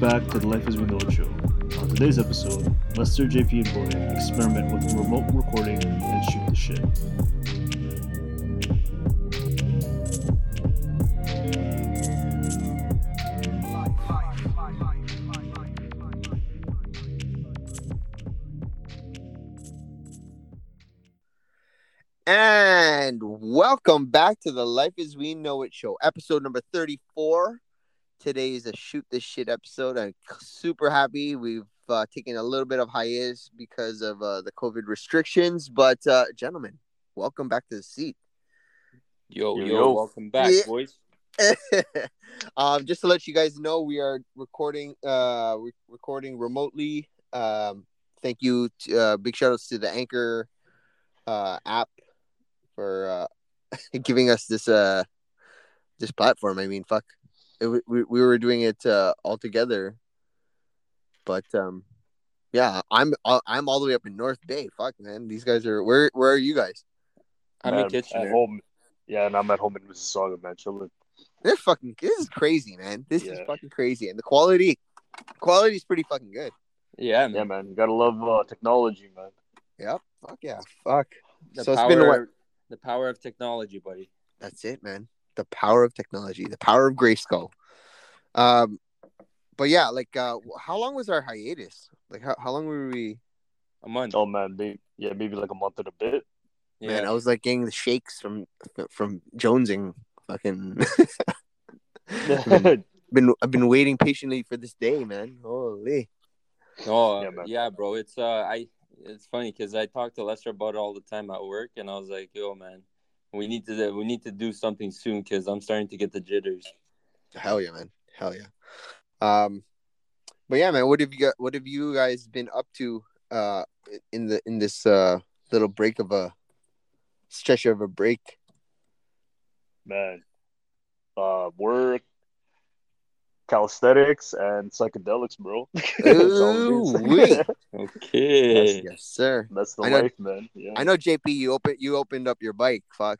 Back to the Life as We Know It show. On today's episode, Lester, JP, and Boy experiment with remote recording and shoot the shit. And welcome back to the Life as We Know It show, episode number 34. Today is a shoot this shit episode. I'm super happy. We've uh, taken a little bit of hiatus because of uh, the COVID restrictions, but uh, gentlemen, welcome back to the seat. Yo, Yo, yo, yo. welcome back, Yeah. boys. um, just to let you guys know, we are recording uh re- recording remotely. Um, thank you. To, uh, big shout outs to the Anchor uh app for uh giving us this uh this platform. I mean, fuck, it, we we were doing it uh, all together, but um, yeah, I'm uh, I'm all the way up in North Bay. Fuck, man, these guys are where where are you guys? I'm in Um, Kitchener. At home. Yeah, and I'm at home in Mississauga, man. Chilling. They're fucking. This is crazy, man. This is fucking crazy, and the quality, quality is pretty fucking good. Yeah, man. Yeah, man. You gotta love uh, technology, man. Yep. Fuck yeah. Fuck. The so power, it's been a while. the power of technology, buddy. That's it, man. The power of technology, the power of Grayskull. Um, but yeah, like, uh, how long was our hiatus? Like, how, how long were we? A month. Oh man, maybe, yeah, maybe like a month and a bit. yeah. Man, I was like getting the shakes from from jonesing. Fucking been I've been waiting patiently for this day, man. Holy. oh, Yeah, yeah, bro. It's uh, I. It's funny because I talk to Lester about it all the time at work, and I was like, "Yo, man, we need to we need to do something soon because I'm starting to get the jitters." Hell yeah, man. Hell yeah. Um, but yeah, man. What have you got? What have you guys been up to? Uh, in the in this uh little break of a stretch of a break. Man, uh, work, calisthenics, and psychedelics, bro. That's all it is. Ooh-wee. Okay. Yes, yes, sir. That's the I know- life, man. Yeah. I know, JP. You open you opened up your bike. Fuck.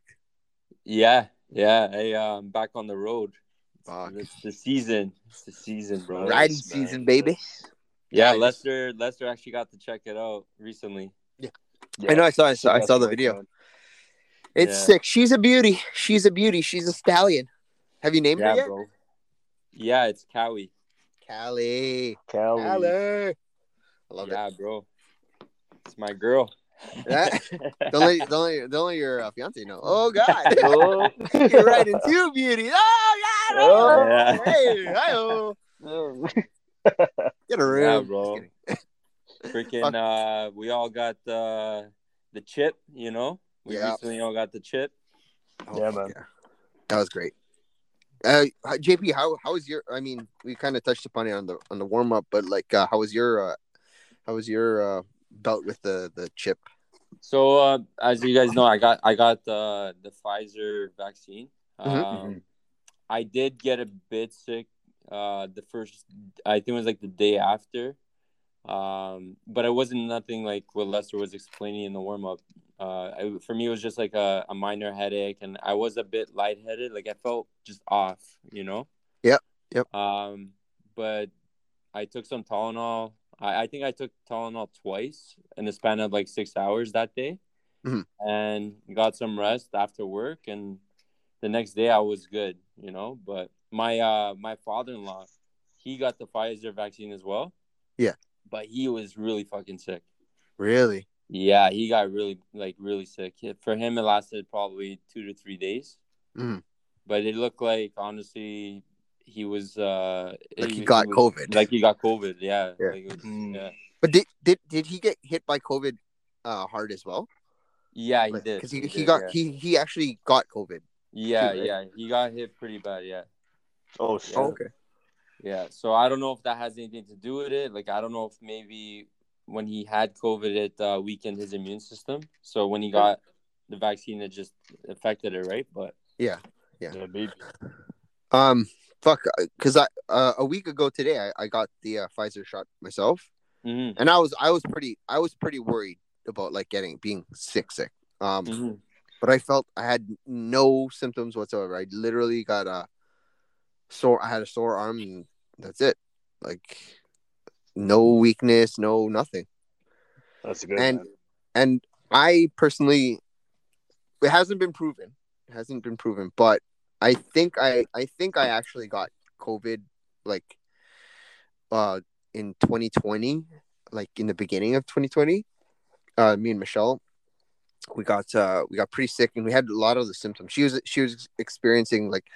Yeah, yeah. I uh, I'm back on the road. Fuck. It's the season. It's the season, bro. Riding man. season, baby. Yeah, Nice. Lester. Lester actually got to check it out recently. Yeah. I know. I saw. I saw, I saw the video. man. It's Yeah. sick. She's a beauty. She's a beauty. She's a stallion. Have you named her yet? bro. Yeah, it's Cowie. Callie. Cali. Callie. I love Yeah, bro. It's my girl. That, don't let don't let, don't let your uh, fiance know. Oh God. Oh. You're riding two beauties. Oh God! Oh. Yeah. Hey, hi-oh. Get a room. Yeah, bro. Freaking uh we all got uh the chip, you know? We Yeah. recently all got the chip. Oh, Yeah, fuck man. That was great. Uh, JP, how how was your? I mean, we kind of touched upon it on the on the warm up, but like, uh, how was your uh, how was your uh, belt with the the chip? So uh as you guys know, I got I got uh the Pfizer vaccine. Mhm. Um I did get a bit sick uh the first I think it was like the day after. Um but it wasn't nothing like what Lester was explaining in the warm up. Uh for me it was just like a, a minor headache and I was a bit lightheaded, like I felt just off, you know? Yep, yep. Um but I took some Tylenol. I, I think I took Tylenol twice in the span of like six hours that day, Mhm. and got some rest after work. And the next day I was good, you know. But my uh my father in law, he got the Pfizer vaccine as well. Yeah. but he was really fucking sick. Really? Yeah, he got really like really sick. For him, it lasted probably two to three days. Mhm. But it looked like honestly, he was uh Like he got was- COVID. Like he got COVID. Yeah. Yeah. Like, was- Mm. yeah. But did did did he get hit by COVID uh, hard as well? Yeah, he did. Because he, he, did, got yeah. he he actually got COVID. Yeah, too, right? yeah, he got hit pretty bad. Yeah, Oh shit. Yeah. okay. yeah. So I don't know if that has anything to do with it. Like I don't know if maybe when he had COVID, it uh, weakened his immune system. So when he got the vaccine, it just affected it, right? But Yeah. Yeah, maybe. Um. Fuck. Because I uh, a week ago today I, I got the uh, Pfizer shot myself, mhm, and I was I was pretty I was pretty worried about like getting being sick sick. Um. mhm. but I felt I had no symptoms whatsoever. I literally got a sore. I had a sore arm, and that's it. like no weakness, no nothing. That's a good. And- man. And I personally, it hasn't been proven. It hasn't been proven, but I think I I think I actually got COVID like uh in 2020, like in the beginning of 2020. Uh, me and Michelle, we got uh we got pretty sick and we had a lot of the symptoms. She was she was experiencing like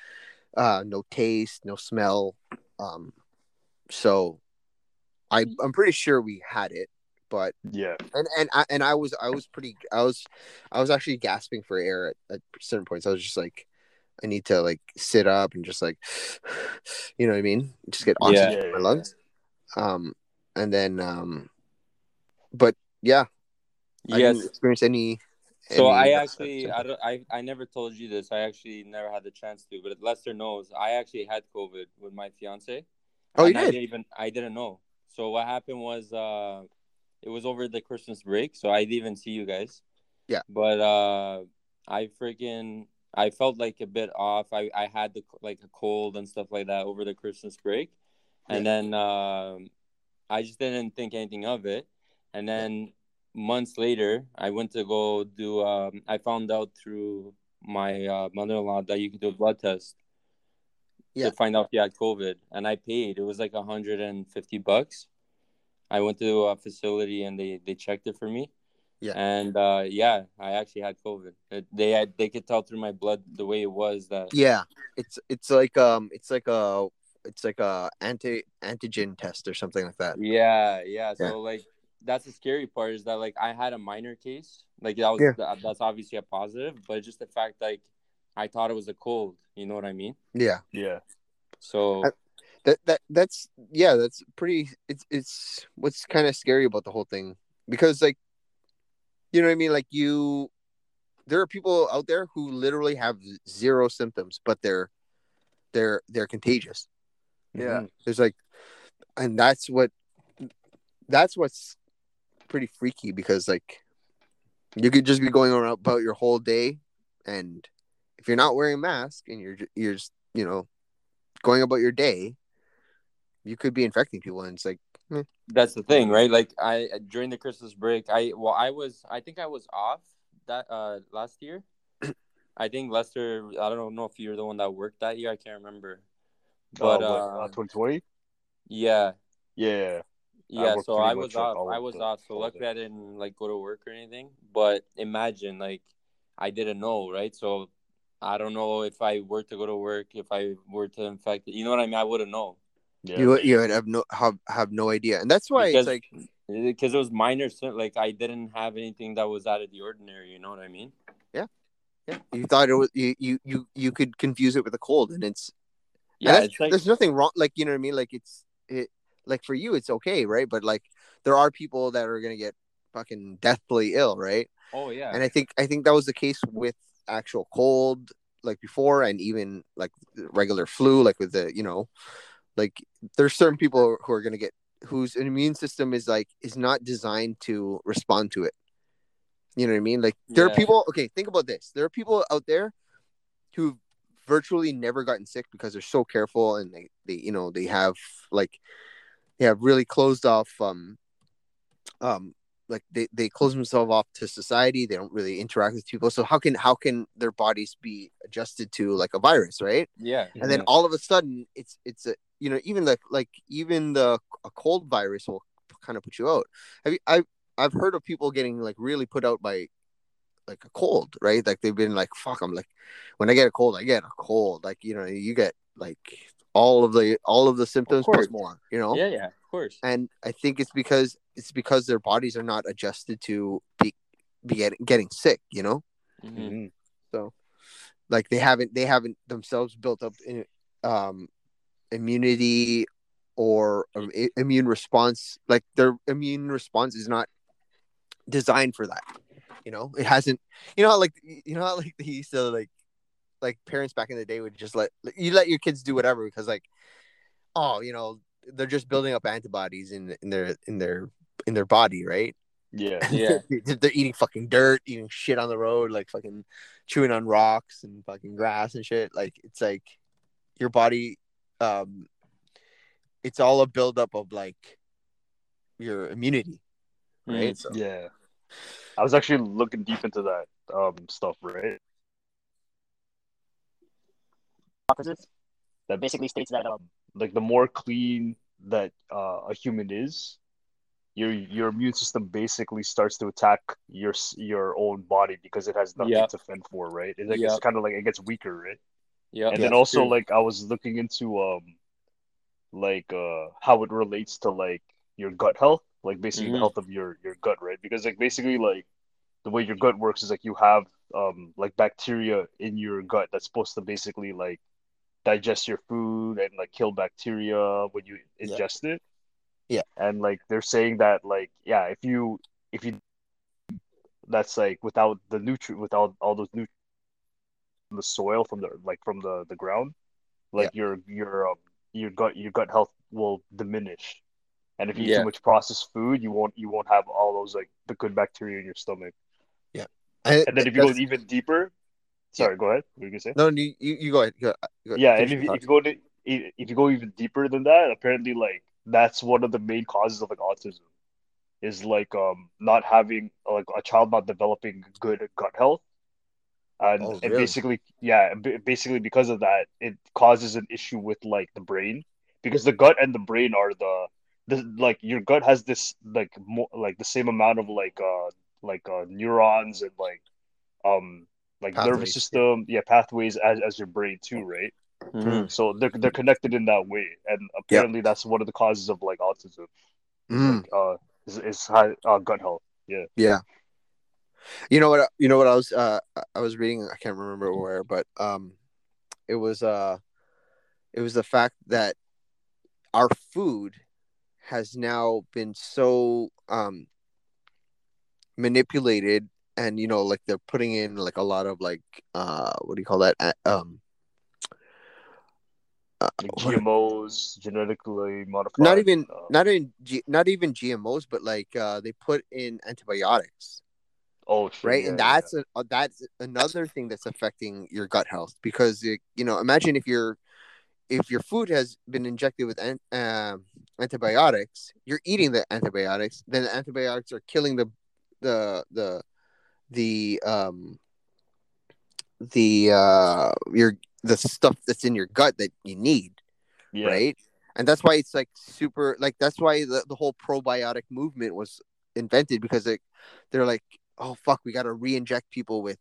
uh no taste, no smell. Um, so I I'm pretty sure we had it, but yeah, and and I and I was I was pretty I was I was actually gasping for air at, at certain points. I was just like, I need to like sit up and just like, you know what I mean? Just get oxygen Yeah. in my lungs. Um, and then um, but yeah, I Yes. didn't experience any. So any I actually. I, don't, I, I never told you this. I actually never had the chance to, but Lester knows. I actually had COVID with my fiance. Oh, you and I did? didn't even I didn't know. So what happened was, uh, it was over the Christmas break, so I didn't even see you guys. Yeah. But uh, I freaking I felt like a bit off. I I had the like a cold and stuff like that over the Christmas break, and then um, I just didn't think anything of it. And then months later, I went to go do. Um, I found out through my uh, mother-in-law that you could do a blood test Yeah. to find out if you had COVID, and I paid. It was like hundred and fifty bucks. I went to a facility and they they checked it for me. Yeah. And uh, yeah, I actually had COVID. It- They had they could tell through my blood the way it was that. Yeah, it's it's like um it's like a it's like a anti antigen test or something like that. Yeah, yeah. So Yeah. like that's the scary part is that like I had a minor case. Like that was Yeah. that, that's obviously a positive, but just the fact like I thought it was a cold. You know what I mean? Yeah. yeah, So I- that that that's yeah that's pretty it's it's what's kind of scary about the whole thing because like you know what i mean like you there are people out there who literally have zero symptoms but they're they're they're contagious yeah, mm-hmm. there's like and that's what that's what's pretty freaky because like you could just be going around about your whole day and if you're not wearing a mask and you're you're just you know going about your day you could be infecting people and it's like that's the thing, right? Like I during the Christmas break, I well I was I think I was off that uh last year. I think Lester. I don't know if you're the one that worked that year. I can't remember. But uh, uh, uh, 2020. yeah, Yeah, yeah. worked So I was off. I was off. So holidays. luckily I didn't like go to work or anything. But imagine like I didn't know, right? So I don't know if I were to go to work, if I were to infect it. You know what I mean? I wouldn't know yeah, you you would have no have, have no idea and that's why because it's like because it was minor. so, Like I didn't have anything that was out of the ordinary. You know what I mean? yeah yeah. you thought it was you you you, you could confuse it with a cold and it's Yeah, that's- it's like there's nothing wrong like you know what i mean like it's it like for you it's okay right but like there are people that are gonna get fucking deathly ill right oh yeah, and I think I think that was the case with actual cold like before and even like regular flu like with the you know like there's certain people who are going to get whose immune system is like is not designed to respond to it. You know what i mean? Like there are people okay think about this. There are people out there who virtually never gotten sick because they're so careful and they, they you know they have like they have really closed off um um like they, they close themselves off to society they don't really interact with people. So how can how can their bodies be adjusted to like a virus right? Yeah, and then all of a sudden it's it's a you know even the like even the a cold virus will kind of put you out. Have you i i've heard of people getting like really put out by like a cold right? Like they've been like fuck i'm like when i get a cold i get a cold. Like you know you get like all of the all of the symptoms course. plus more you know? Yeah, yeah, of course. and I think it's because it's because their bodies are not adjusted to be be getting getting sick, you know. Mhm. Mhm. Like they haven't they haven't themselves built up in, um immunity or um, i- immune response. Like their immune response is not designed for that. You know, it hasn't. You know, how, like you know, how, like they used to like like parents back in the day would just let you let your kids do whatever because like oh you know they're just building up antibodies in in their in their in their body right yeah, Yeah. they're eating fucking dirt eating shit on the road like fucking chewing on rocks and fucking grass and shit like it's like your body um it's all a buildup of like your immunity, right? Mm. So Yeah. I was actually looking deep into that um stuff, right? That basically states that um like the more clean that uh, a human is, your your immune system basically starts to attack your your own body because it has nothing Yeah. to fend for, right? It, like, Yeah. It's kind of like it gets weaker, right? Yeah. and Yeah, then also true. like I was looking into um like uh how it relates to like your gut health, like basically the Mhm. health of your your gut, right? Because like basically like the way your gut works is like you have um like bacteria in your gut that's supposed to basically like digest your food and like kill bacteria when you Yeah. ingest it. Yeah. And like they're saying that like yeah, if you if you that's like without the nutrient without all those nutrients from the soil from the like from the the ground like your your um, your gut your gut health will diminish and if you eat too much processed food you won't you won't have all those like the good bacteria in your stomach I, and then if you go even deeper sorry go ahead. What were you gonna say? No, you you, you go ahead. Go, go, yeah and if, you- if you go to if you go even deeper than that apparently like that's one of the main causes of like autism is like um not having like a child not developing good gut health. And, Oh, and basically yeah basically because of that it causes an issue with like the brain. Because the gut and the brain are the the like your gut has this like more like the same amount of like uh like uh neurons and like um like Pathways, nervous system yeah pathways as, as your brain too right Mhm. so they're they're connected in that way, and apparently that's one of the causes of like autism. Is Mm. like uh is, is high uh, gut health. Yeah. Yeah. You know what? You know what I was uh I was reading. I can't remember where, but um, it was uh, it was the fact that our food has now been so um manipulated, and you know, like they're putting in like a lot of like uh, what do you call that? Uh, um, uh, GMOs, genetically modified. not even uh, not in G- not even GMOs, but like uh, they put in antibiotics. oh right yeah, and yeah. that's a, uh, that's another thing that's affecting your gut health because it, you know imagine if your if your food has been injected with an, um, antibiotics you're eating the antibiotics then the antibiotics are killing the the the the um the uh your the stuff that's in your gut that you need yeah. right? And that's why it's like super like that's why the, the whole probiotic movement was invented because like they're like, oh fuck, we gotta re-inject people with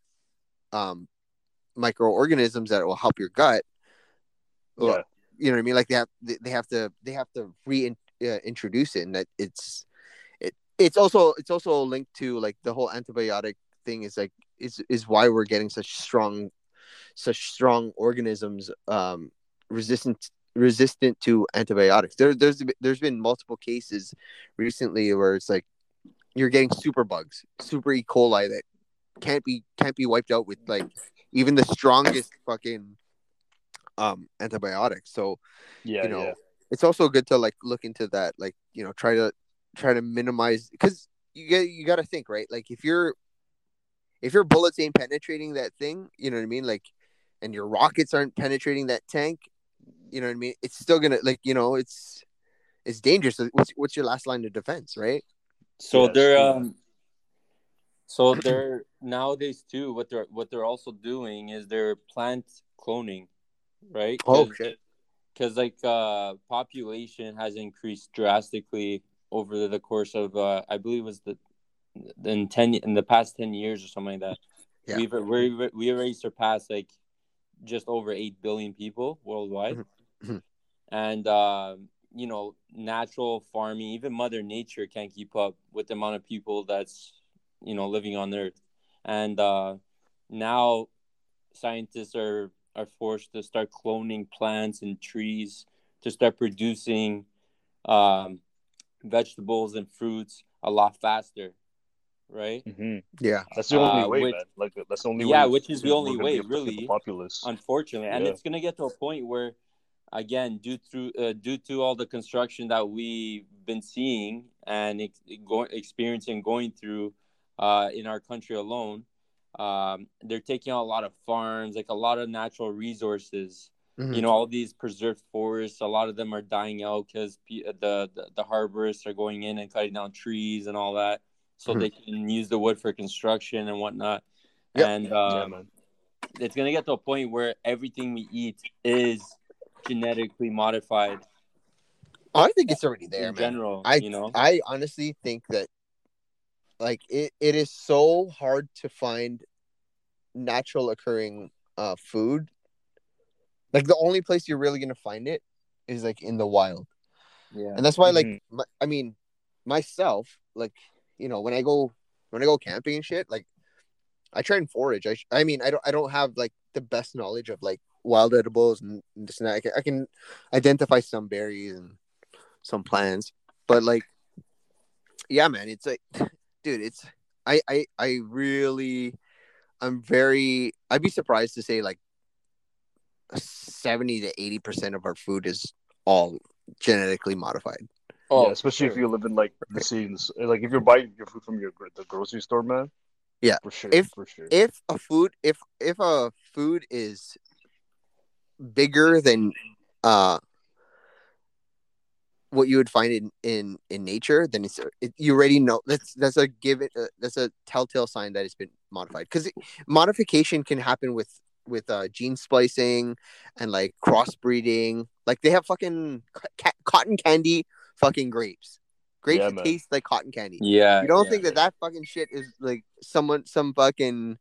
um microorganisms that will help your gut. Well, Yeah. You know what I mean? Like they have they they have to they have to reintroduce uh, it, and that it's it it's also it's also linked to like the whole antibiotic thing is like is is why we're getting such strong such strong organisms um resistant resistant to antibiotics. There, there's there's been multiple cases recently where it's like you're getting super bugs, super E. coli that can't be can't be wiped out with like even the strongest fucking um antibiotics. So Yeah, you know, yeah. it's also good to like look into that, like you know, try to try to minimize because you get you got to think right. Like if you're if your bullets ain't penetrating that thing, you know what I mean, like, and your rockets aren't penetrating that tank, you know what I mean. It's still gonna like you know it's it's dangerous. What's what's your last line of defense, right? So Yeah, they're um so they're nowadays too what they're what they're also doing is they're plant cloning, right? Oh shit! Cuz like uh population has increased drastically over the course of uh I believe it was the in 10 in the past 10 years or something like that. Yeah. We've we we already surpassed like just over 8 billion people worldwide. Mhm. Mhm. And uh, you know, natural farming, even mother nature can't keep up with the amount of people that's you know living on earth and uh, now scientists are are forced to start cloning plants and trees to start producing um, vegetables and fruits a lot faster right hmm Yeah, That's the only Uh, way, which- man. Like that's the only Yeah, way. which is the only way, be able to feed really. The populace. unfortunately and Yeah. it's going to get to a point where again due to uh, due to all the construction that we've been seeing and ex- go- experiencing going through uh, in our country alone um, they're taking out a lot of farms like a lot of natural resources Mhm. You know, all these preserved forests, a lot of them are dying out because the, the the arborists are going in and cutting down trees and all that, so Mhm. they can use the wood for construction and whatnot. Yep. And um, man. it's gonna get to a point where everything we eat is genetically modified I think it's already there, in man. general. I you know, I honestly think that like it, it is so hard to find natural occurring uh food. Like the only place you're really gonna find it is like in the wild. yeah, and that's why like Mhm. my, i mean myself like you know when i go when i go camping and shit like i try and forage. I, I mean i don't i don't have like the best knowledge of like wild edibles and this and that. I can, I can identify some berries and some plants but like yeah man it's like dude it's i i i really i'm very i'd be surprised to say like 70 to 80 percent of our food is all genetically modified oh, yeah, especially if you live in like the scenes, like if you're buying your food from your the grocery store, man. Yeah. for sure, If- for sure. if a food if if a food is bigger than uh what you would find in in in nature then it's it, you already know that's that's a given uh, that's a telltale sign that it's been modified because modification can happen with with uh gene splicing and like crossbreeding like they have fucking ca- cotton candy fucking grapes grapes Yeah, that taste like cotton candy yeah, you don't yeah. think that that fucking shit is like someone, some fucking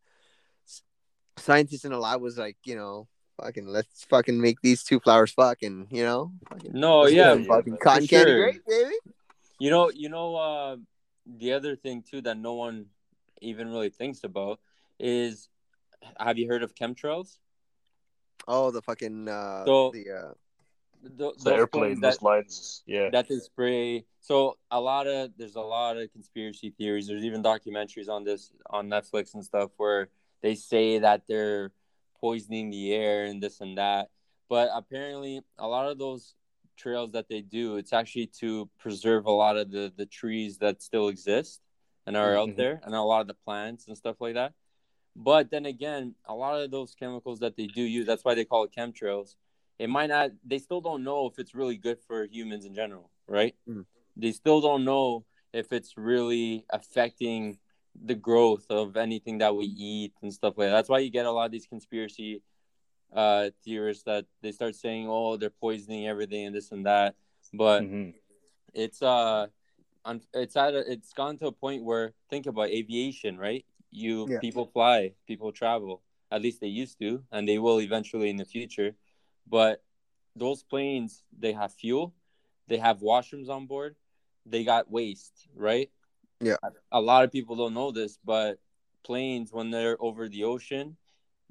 scientist in a lab was like, you know, fucking let's fucking make these two flowers fucking, you know, fucking, No, yeah, fucking cotton For candy sure. grape, baby. You know, you know, uh, the other thing too that no one even really thinks about is, have you heard of chemtrails? Oh, the fucking uh, So- the uh, Th- the those airplane, that those lines, yeah. that they spray. So a lot of there's a lot of conspiracy theories. There's even documentaries on this on Netflix and stuff where they say that they're poisoning the air and this and that. But apparently, a lot of those trails that they do, it's actually to preserve a lot of the the trees that still exist and are out Mhm. there, and a lot of the plants and stuff like that. But then again, a lot of those chemicals that they do use, that's why they call it chemtrails. It might not. They still don't know if it's really good for humans in general, right? Mhm. They still don't know if it's really affecting the growth of anything that we eat and stuff like that. That's why you get a lot of these conspiracy uh, theorists that they start saying, "Oh, they're poisoning everything and this and that." But Mhm. it's uh, it's at a, it's gone to a point where think about aviation, right? You Yeah. people fly, people travel. At least they used to, and they will eventually in the future. But those planes, they have fuel, they have washrooms on board, they got waste, right? Yeah. A lot of people don't know this, but planes when they're over the ocean,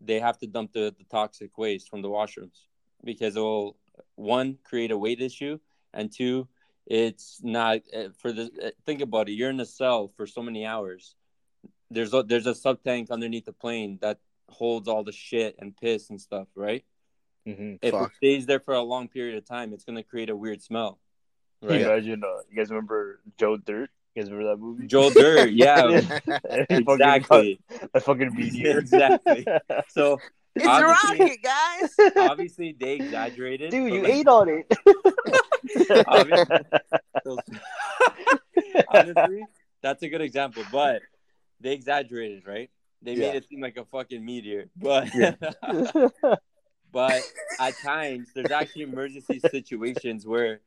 they have to dump the, the toxic waste from the washrooms because it will one create a weight issue and two it's not uh, for the uh, think about it you're in a cell for so many hours there's a there's a sub tank underneath the plane that holds all the shit and piss and stuff right Mhm. if Fuck. it stays there for a long period of time it's going to create a weird smell Can you imagine? Uh, you guys remember Joe Dirt? You guys remember that movie? joe dirt yeah He fucking exactly got A fucking meteor. Exactly. so it's a Obviously- rocket, guys. obviously they exaggerated Dude, you like, ate on it. Obviously. those- honestly, that's a good example. But they exaggerated, right? They Yeah. made it seem like a fucking meteor. But but at times there's actually emergency situations where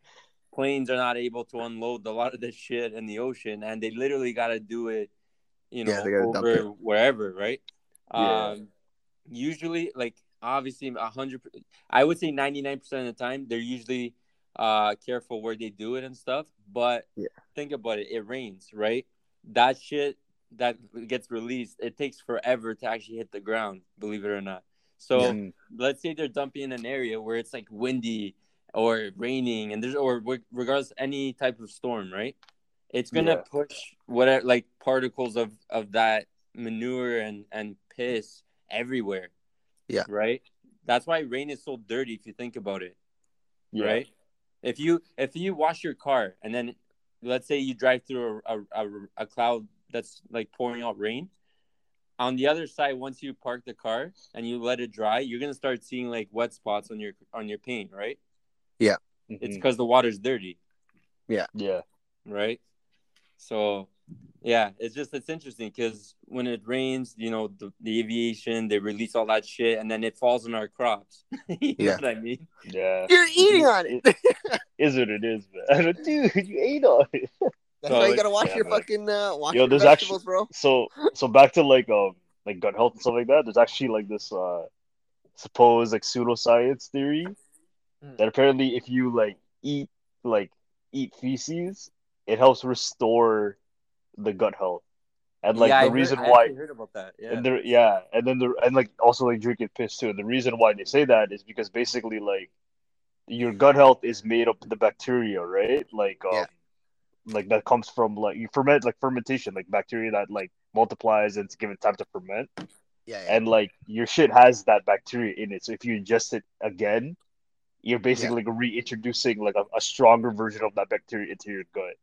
planes are not able to unload a lot of this shit in the ocean and they literally gotta do it, you know, Yeah, they gotta dump over wherever, right? Yeah. Um usually like obviously a hundred I would say ninety nine percent of the time they're usually uh careful where they do it and stuff. But Yeah. think about it, it rains, right? That shit that gets released, it takes forever to actually hit the ground, believe it or not. So Mhm. let's say they're dumping in an area where it's like windy or raining and there's or re- regardless any type of storm, right? It's gonna Yeah. push whatever like particles of of that manure and and piss everywhere. Yeah. Right. That's why rain is so dirty if you think about it. Yeah. Right. If you if you wash your car and then let's say you drive through a a, a, a cloud that's like pouring out rain, on the other side, once you park the car and you let it dry, you're gonna start seeing like wet spots on your on your paint, right? Yeah. It's Mhm. because the water's dirty, yeah, Yeah. right? So, yeah, it's just it's interesting because when it rains, you know, the, the aviation they release all that shit, and then it falls on our crops. you Yeah. know what I mean? yeah. You're eating on it. Is what it is, man. Dude, you ate on it. That's So why you gotta wash yeah, your man. fucking uh, wash Yo, your there's vegetables, actually- bro. So, so back to like um like gut health and stuff like that. There's actually like this uh supposed like pseudoscience theory Mm. that apparently if you like eat like eat feces, it helps restore the gut health. And like yeah, the heard- reason I why actually heard about that. Yeah, And there, yeah, and then the and like also like drinking piss too. And the reason why they say that is because basically like your gut health is made up of the bacteria, right? Like um, Yeah. Like that comes from like you ferment like fermentation, like bacteria that like multiplies and it's given time to ferment. Yeah, yeah. And like your shit has that bacteria in it. So if you ingest it again, you're basically like reintroducing like a, a stronger version of that bacteria into your gut.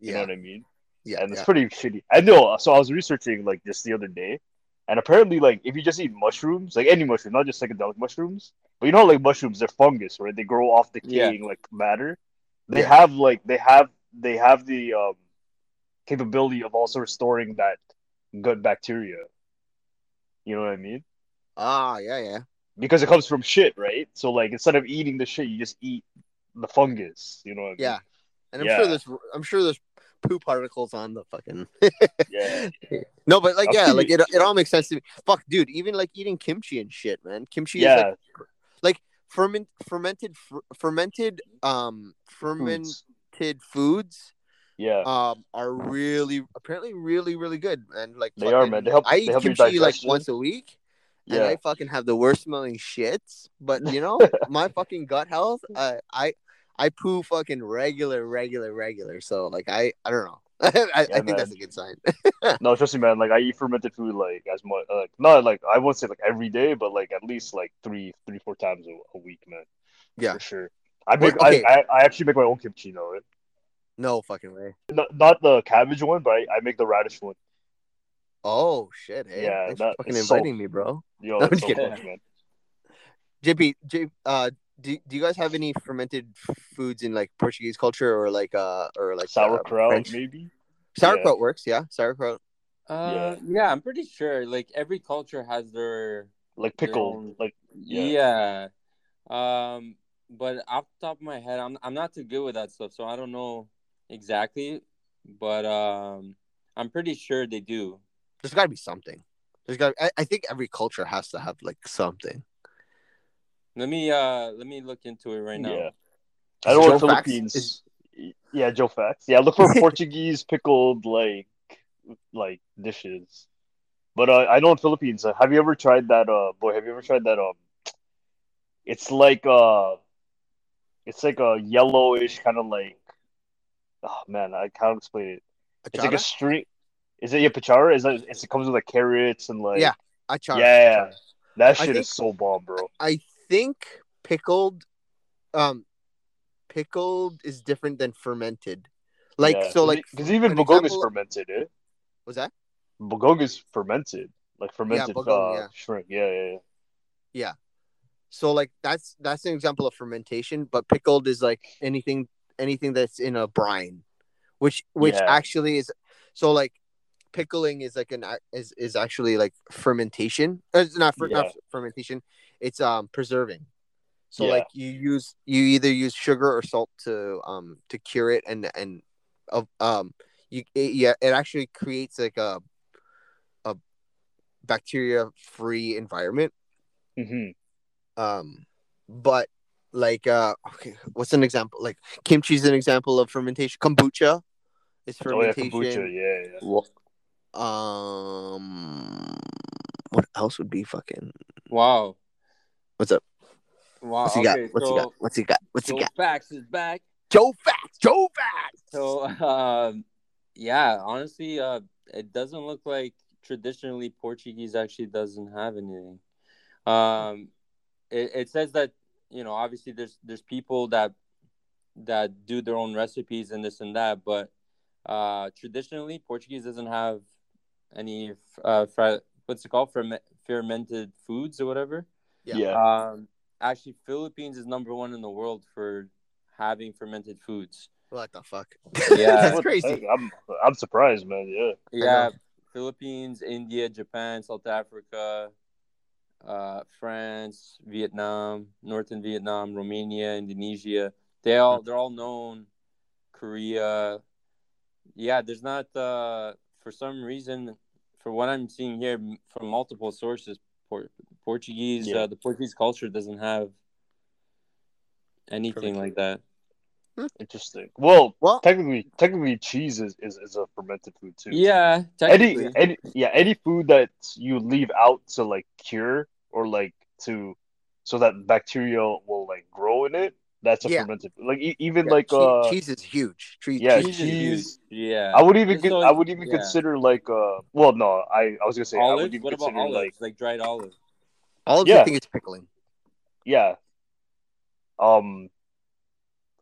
You yeah, know what I mean? yeah, and it's yeah. pretty shitty. I know. So I was researching like just the other day, and apparently, like if you just eat mushrooms, like any mushroom, not just psychedelic mushrooms, but you know, like mushrooms, they're fungus, right? They grow off decaying like matter. They Yeah. have like they have they have the um capability of also restoring that gut bacteria. You know what I mean? Ah, yeah, yeah. Because it comes from shit, right? So like instead of eating the shit, you just eat the fungus. You know what I mean? Yeah. And I'm Yeah. sure there's I'm sure there's poo particles on the fucking Yeah. No, but like I'll yeah, like it, it all makes sense to me. Fuck, dude, even like eating kimchi and shit, man. Kimchi is Yeah. like ferment fermented fer- fermented um fermented Foods. Foods Yeah. um are really apparently really really good and like They are, man. They help- I eat help kimchi like once a week and I fucking have the worst smelling shits. But you know, my fucking gut health, uh, I I poo fucking regular, regular, regular. So like I I don't know. I, I think man. that's a good sign. No, trust me, man. Like I eat fermented food like as much, uh, like not like I won't say like every day, but like at least like three, three, four times a, a week, man. Yeah. for sure. I Wait, make, okay. I, I, I actually make my own kimchi though. Right? no fucking way. Not, not the cabbage one, but I, I make the radish one. Oh shit! Hey, Yeah, thanks that- for fucking it's so- inviting me, bro. Yo, I'm so kidding. much, man. JP, J, uh, do, do you guys have any fermented foods in like Portuguese culture or like uh or like uh, Sauerkraut, French? maybe. Sauerkraut works, yeah. Sauerkraut. Uh, yeah. I'm pretty sure. Like every culture has their Like Their pickle, own- like yeah. Um, but off the top of my head, I'm I'm not too good with that stuff, so I don't know exactly. But um, I'm pretty sure they do. There's got to be something. There's got. I, I think every culture has to have like something. Let me uh let me look into it right now. yeah. I don't know Joe what Philippines. is- Yeah, Joe Fax. Yeah, look for Portuguese pickled like like dishes. But uh, I know in Philippines. Uh, have you ever tried that? Uh, boy, have you ever tried that? Um, it's like uh, it's like a yellowish kind of like. Oh man, I can't explain it. It's like a Achara? string. Is it yeah, pachara? Is that? It's, it comes with like carrots and like. Yeah, Achara. Yeah. achara. That shit think- is so bomb, bro. I think pickled, um, pickled is different than fermented. Like Yeah. so, like because even bulgogi is fermented, eh? was that? Bulgogi is fermented, like fermented bulgogi, uh, yeah. shrimp. Yeah, yeah, yeah. So like that's that's an example of fermentation, but pickled is like anything anything that's in a brine, which which Yeah. actually is so like pickling is like an is is actually like fermentation. Uh, It's not, fer- not fermentation. It's um preserving. So Yeah. like you use you either use sugar or salt to um to cure it and and of um you it, yeah it actually creates like a a bacteria free environment hmm um but like uh okay what's an example like kimchi is an example of fermentation kombucha is Oh yeah, fermentation kombucha. Yeah, yeah. Wha- um what else would be fucking Wow. what's up Wow. what's he okay, got what's so he got what's he got what's he Joe got Fax is back. joe facts joe facts So um yeah, honestly, uh it doesn't look like traditionally Portuguese actually doesn't have anything. Um it, it says that, you know, obviously there's there's people that that do their own recipes and this and that, but uh traditionally Portuguese doesn't have any uh fra- what's it called Ferme- fermented foods or whatever. Yeah. yeah. Um, actually, Philippines is number one in the world for having fermented foods. What the fuck? Yeah. that's crazy. I'm I'm surprised, man. Yeah. Yeah, Philippines, India, Japan, South Africa, uh, France, Vietnam, Northern Vietnam, Romania, Indonesia. They all they're all known. Korea. Yeah, there's not uh for some reason for what I'm seeing here from multiple sources, Por- Portuguese Yeah. uh, the Portuguese culture doesn't have anything like that. Interesting. Well, Well- technically, technically, cheese is, is, is a fermented food too. Yeah, Any technically. any yeah any food that you leave out to like cure or like to so that bacteria will like grow in it. That's a Yeah. fermented. Like e- even Yeah, like che- uh cheese is huge. Tre- yeah, Cheese is cheese. huge. Yeah. I would even Just con- so- I would even yeah. consider like uh well no I I was gonna say I would even What about consider olives? like Like, dried olives. All of Yeah. the thing is pickling. yeah um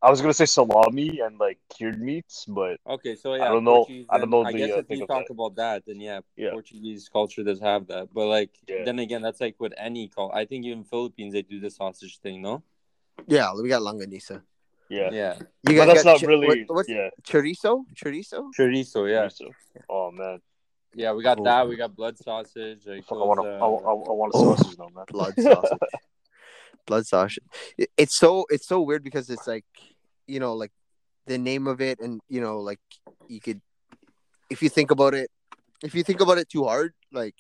I was gonna say salami and like cured meats but Okay, so yeah, I don't know- Portuguese, I don't then- know I the, guess uh, if thing you talk that. about that, then yeah, Yeah. Portuguese culture does have that. But like, Yeah. then again, that's like with any call. I think even Philippines they do the sausage thing, no? Yeah, we got longanisa. yeah, Yeah, You but that's got not chi- really what- what's yeah chorizo? Chorizo? chorizo. Yeah, so- oh man yeah, we got Ooh. that. We got blood sausage. Like I want those, to I, uh, I, I want a Oh. sausage now man Blood sausage. Blood sausage. It's so it's so weird because it's like you know like the name of it and you know like you could if you think about it if you think about it too hard like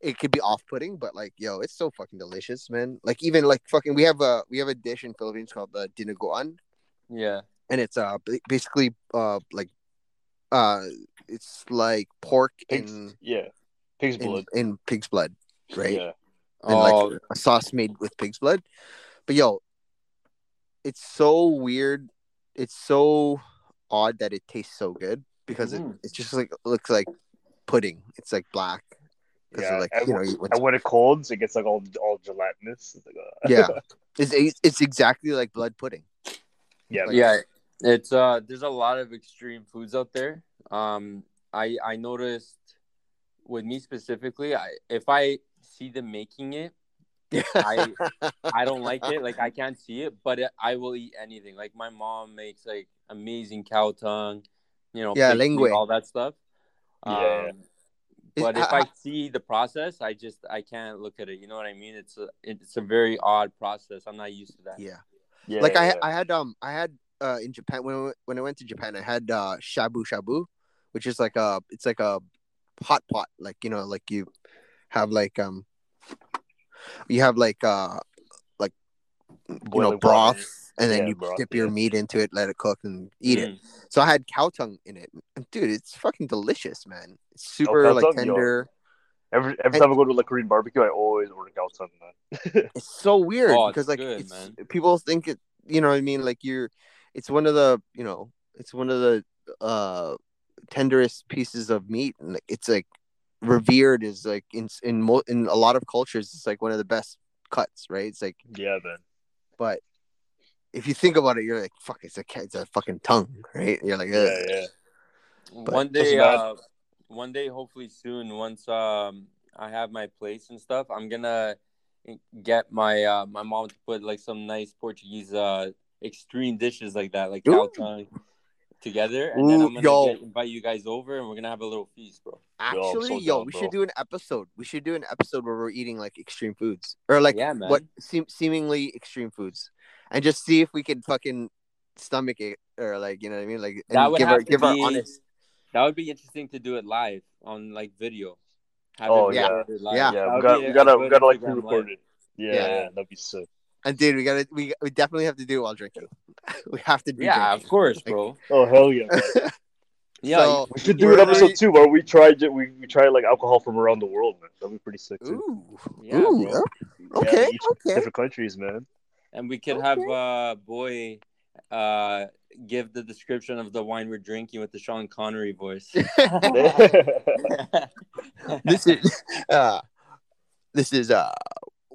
it could be off-putting but like yo it's so fucking delicious man. Like even like fucking we have a we have a dish in Philippines called the dinuguan yeah, and it's uh basically uh like uh it's like pork Pig's, in, yeah. Pig's in blood. in pig's blood right? Yeah and oh, like a sauce made with pig's blood. But yo, it's so weird. It's so odd that it tastes so good because Mhm. it, it's just like looks like pudding. It's like black. yeah like and, you know, when- you- and when it colds it gets like all all gelatinous It's like, uh, yeah, it's it's exactly like blood pudding. yeah Like- yeah. It's uh, there's a lot of extreme foods out there. Um, I I noticed with me specifically, I if I see them making it, I I don't like it. Like I can't see it, but it, I will eat anything. Like my mom makes like amazing cow tongue, you know, Yeah, pig feet, lingue. all that stuff. Yeah, yeah. Um, but if I see the process, I just I can't look at it. You know what I mean? It's a it's a very odd process. I'm not used to that. yeah. yeah like I yeah. I had um I had uh in Japan when I when I went to Japan I had uh shabu shabu, which is like a it's like a hot pot like you know like you have like um you have like uh like you know broth water. and then Yeah, you broth, dip your meat into it let it cook and eat it Mm. so I had cow tongue in it and dude it's fucking delicious man it's Oh, super cow like tongue? Yo. tender every every and- time I go to like Korean barbecue I always order cow tongue man it's so weird Oh, because like good, it's, man. people think it you know what i mean like you're it's one of the you know it's one of the uh tenderest pieces of meat and like, it's like revered is like in in mo- in a lot of cultures it's like one of the best cuts right? It's like yeah man. but if you think about it you're like fuck it's a it's a fucking tongue right? You're like yeah Ugh. yeah. But- one day, uh, one day, hopefully soon, once um I have my place and stuff, I'm gonna get my uh my mom to put like some nice Portuguese uh extreme dishes like that, like cow tongue together, and then I'm gonna yo. get, invite you guys over, and we're gonna have a little feast, bro. I'm actually so yo down, we bro. should do an episode we should do an episode where we're eating like extreme foods or like yeah, what seem seemingly extreme foods and just see if we can fucking stomach it or like you know what I mean like and That would give have our to give our be- honest That would be interesting to do it live on like video. Have Oh, it yeah. recorded live. Yeah. Yeah we got, we gotta we gotta like pre-record it yeah, Yeah. yeah that'd be sick and dude we gotta we, we definitely have to do it while drinking. We have to do Yeah, of course, Like- bro. oh hell yeah. Yeah, So- we should do an already- episode too where we try ju- we we try like alcohol from around the world man. That'd be pretty sick too. Ooh. Yeah, ooh. Yeah, okay each okay. different countries man. And we could have uh boy uh give the description of the wine we're drinking with the Sean Connery voice. this is uh this is uh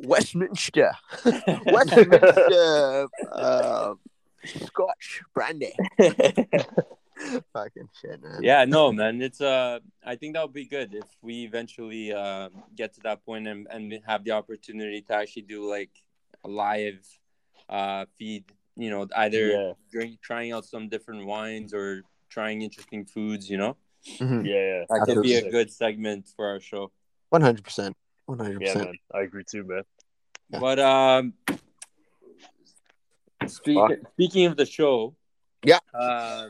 Westminster Westminster uh Scotch brandy fucking shit, man. yeah, no, man. It's uh, I think that would be good if we eventually uh get to that point and and have the opportunity to actually do like a live uh feed. You know, either Yeah, drink, trying out some different wines or trying interesting foods. You know, Mhm. yeah, yeah. that could be a good segment for our show. One hundred percent. One hundred Yeah, percent. man. I agree too, man. Yeah. But um, speaking speaking of the show, Yeah. Uh,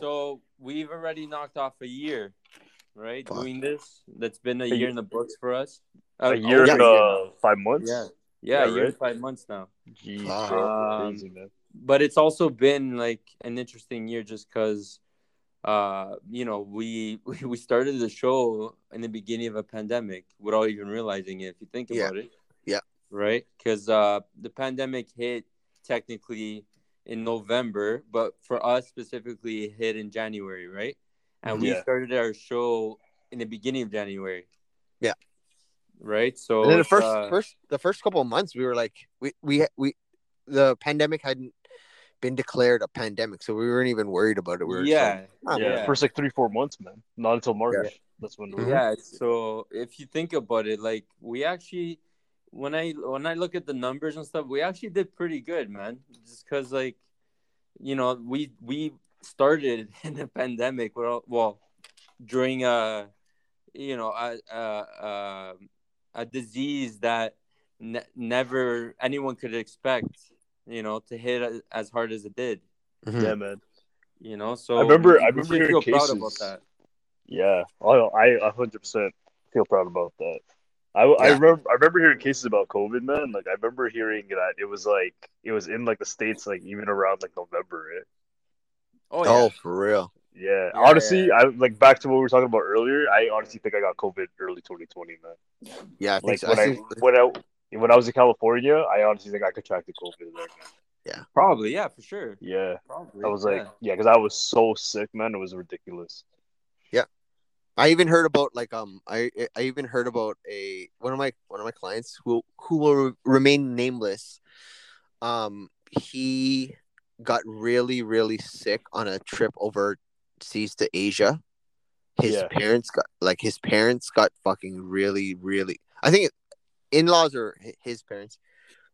so we've already knocked off a year, right? Fuck. Doing this, that's been a A year year- in the books for us. A Uh, year over yeah. and uh, five months. yeah, Yeah, yeah, a year and right? five months now. Jeez, Um, Crazy, man. but it's also been like an interesting year just because uh you know we we started the show in the beginning of a pandemic without even realizing it if you think Yeah. about it Yeah. right because uh the pandemic hit technically in november but for us specifically it hit in january right and we started our show in the beginning of january Yeah. right so and then the first, uh, first, the first couple of months, we were like, we, we, we, the pandemic hadn't been declared a pandemic, so we weren't even worried about it. We were just yeah like, oh, yeah, yeah. first like three, four months, man. Not until March. Yeah. That's when. Mhm. we Yeah, so if you think about it, like we actually when I when I look at the numbers and stuff, we actually did pretty good, man. Just cuz like you know, we we started in the pandemic well, well during a you know, a a a, a disease that ne- never anyone could expect, you know, to hit as hard as it did, mhm. Yeah, man. you know. So I remember- I remember should hearing proud cases- about that. Yeah, oh, I I hundred percent feel proud about that. I, I remember I remember hearing cases about COVID, man. Like I remember hearing that it was like it was in like the states, like even around like November. Right? Oh, Oh, for real. Yeah. Yeah, honestly, yeah. I like back to what we were talking about earlier. I honestly think I got COVID early 2020, man. Yeah, I think Like so. when I I, think, when I when I was in California, I honestly think I contracted COVID there. Man. Probably, yeah, for sure. Yeah, Probably. I was like, yeah. yeah, because I was so sick, man. It was ridiculous. Yeah, I even heard about like um I I even heard about a one of my one of my clients who who will remain nameless. Um, he got really really sick on a trip overseas to Asia. His Yeah. parents got like his parents got fucking really really. I think in laws or his parents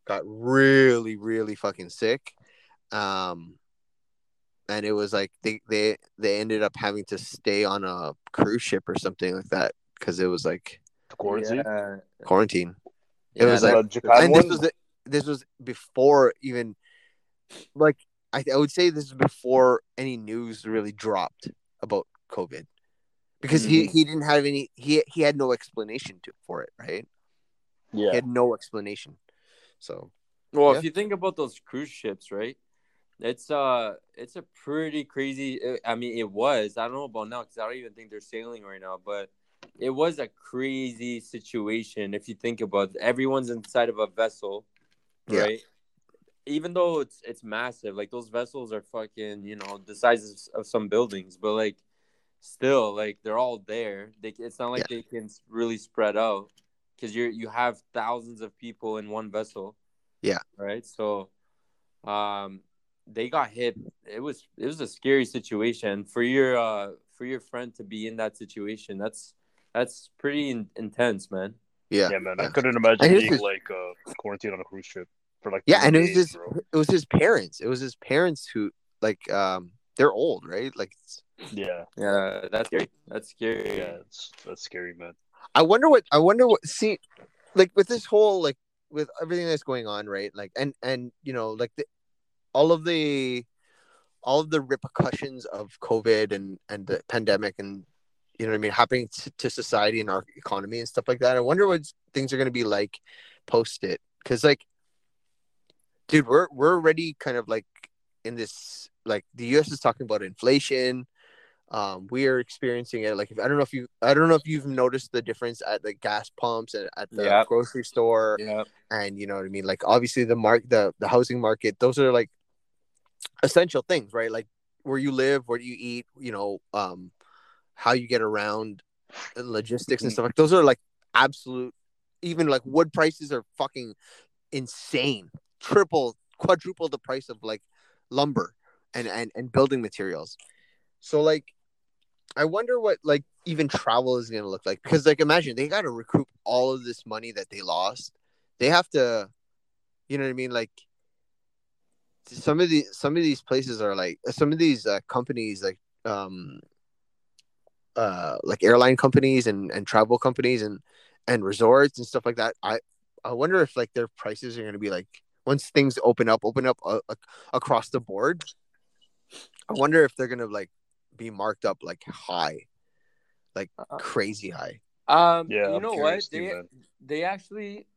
got really really fucking sick. Um, and it was like they they they ended up having to stay on a cruise ship or something like that because it was like Quarantine. Yeah. quarantine. It Yeah, was like- Japan and this was the, this was before even like I, I would say this is before any news really dropped about COVID because he Mhm. he didn't have any he he had no explanation to for it right he yeah, had no explanation so Well, Yeah. if you think about those cruise ships, right? It's uh, it's a pretty crazy. uh, I mean, it was. I don't know about now because I don't even think they're sailing right now. But it was a crazy situation if you think about. It. Everyone's inside of a vessel, Yeah. right? Even though it's it's massive, like those vessels are fucking, you know, the size of, of some buildings, but like still, like they're all there. They, it's not like they can really spread out because you're you have thousands of people in one vessel. Yeah. Right. So, um, they got hit. It was it was a scary situation for your uh for your friend to be in that situation. That's that's pretty in- intense, man. yeah yeah, man. I couldn't imagine And his being is- like uh, quarantined on a cruise ship for like yeah 30 and it was days, his bro. it was his parents it was his parents who like um they're old right like it's, Yeah, Yeah, that's scary. That's scary. yeah, it's, that's scary, man. I wonder what I wonder what see like with this whole like with everything that's going on right like and and you know like the, all of the all of the repercussions of covid and and the pandemic and you know what i mean happening to, to society and our economy and stuff like that i wonder what things are going to be like post it because like dude we're we're already kind of like in this like the us is talking about inflation um, we are experiencing it. Like, if, I don't know if you, I don't know if you've noticed the difference at the gas pumps and at the Yeah. grocery store, Yeah. and you know what I mean. Like, obviously, the mark, the the housing market, those are like essential things, right? Like where you live, where you eat, you know, um, how you get around, logistics and Mhm. stuff like those are like absolute. Even like wood prices are fucking insane, triple, quadruple the price of like lumber and and and building materials So like, I wonder what like even travel is gonna look like because like imagine they got to recoup all of this money that they lost. They have to, you know what I mean? Like some of the some of these places are like some of these uh, companies like um uh like airline companies and and travel companies and and resorts and stuff like that. I I wonder if like their prices are gonna be like once things open up, open up uh, across the board. I wonder if they're gonna like be marked up like high, like Uh, crazy high. Um, Yeah, you I'm know what? too, They man. they actually,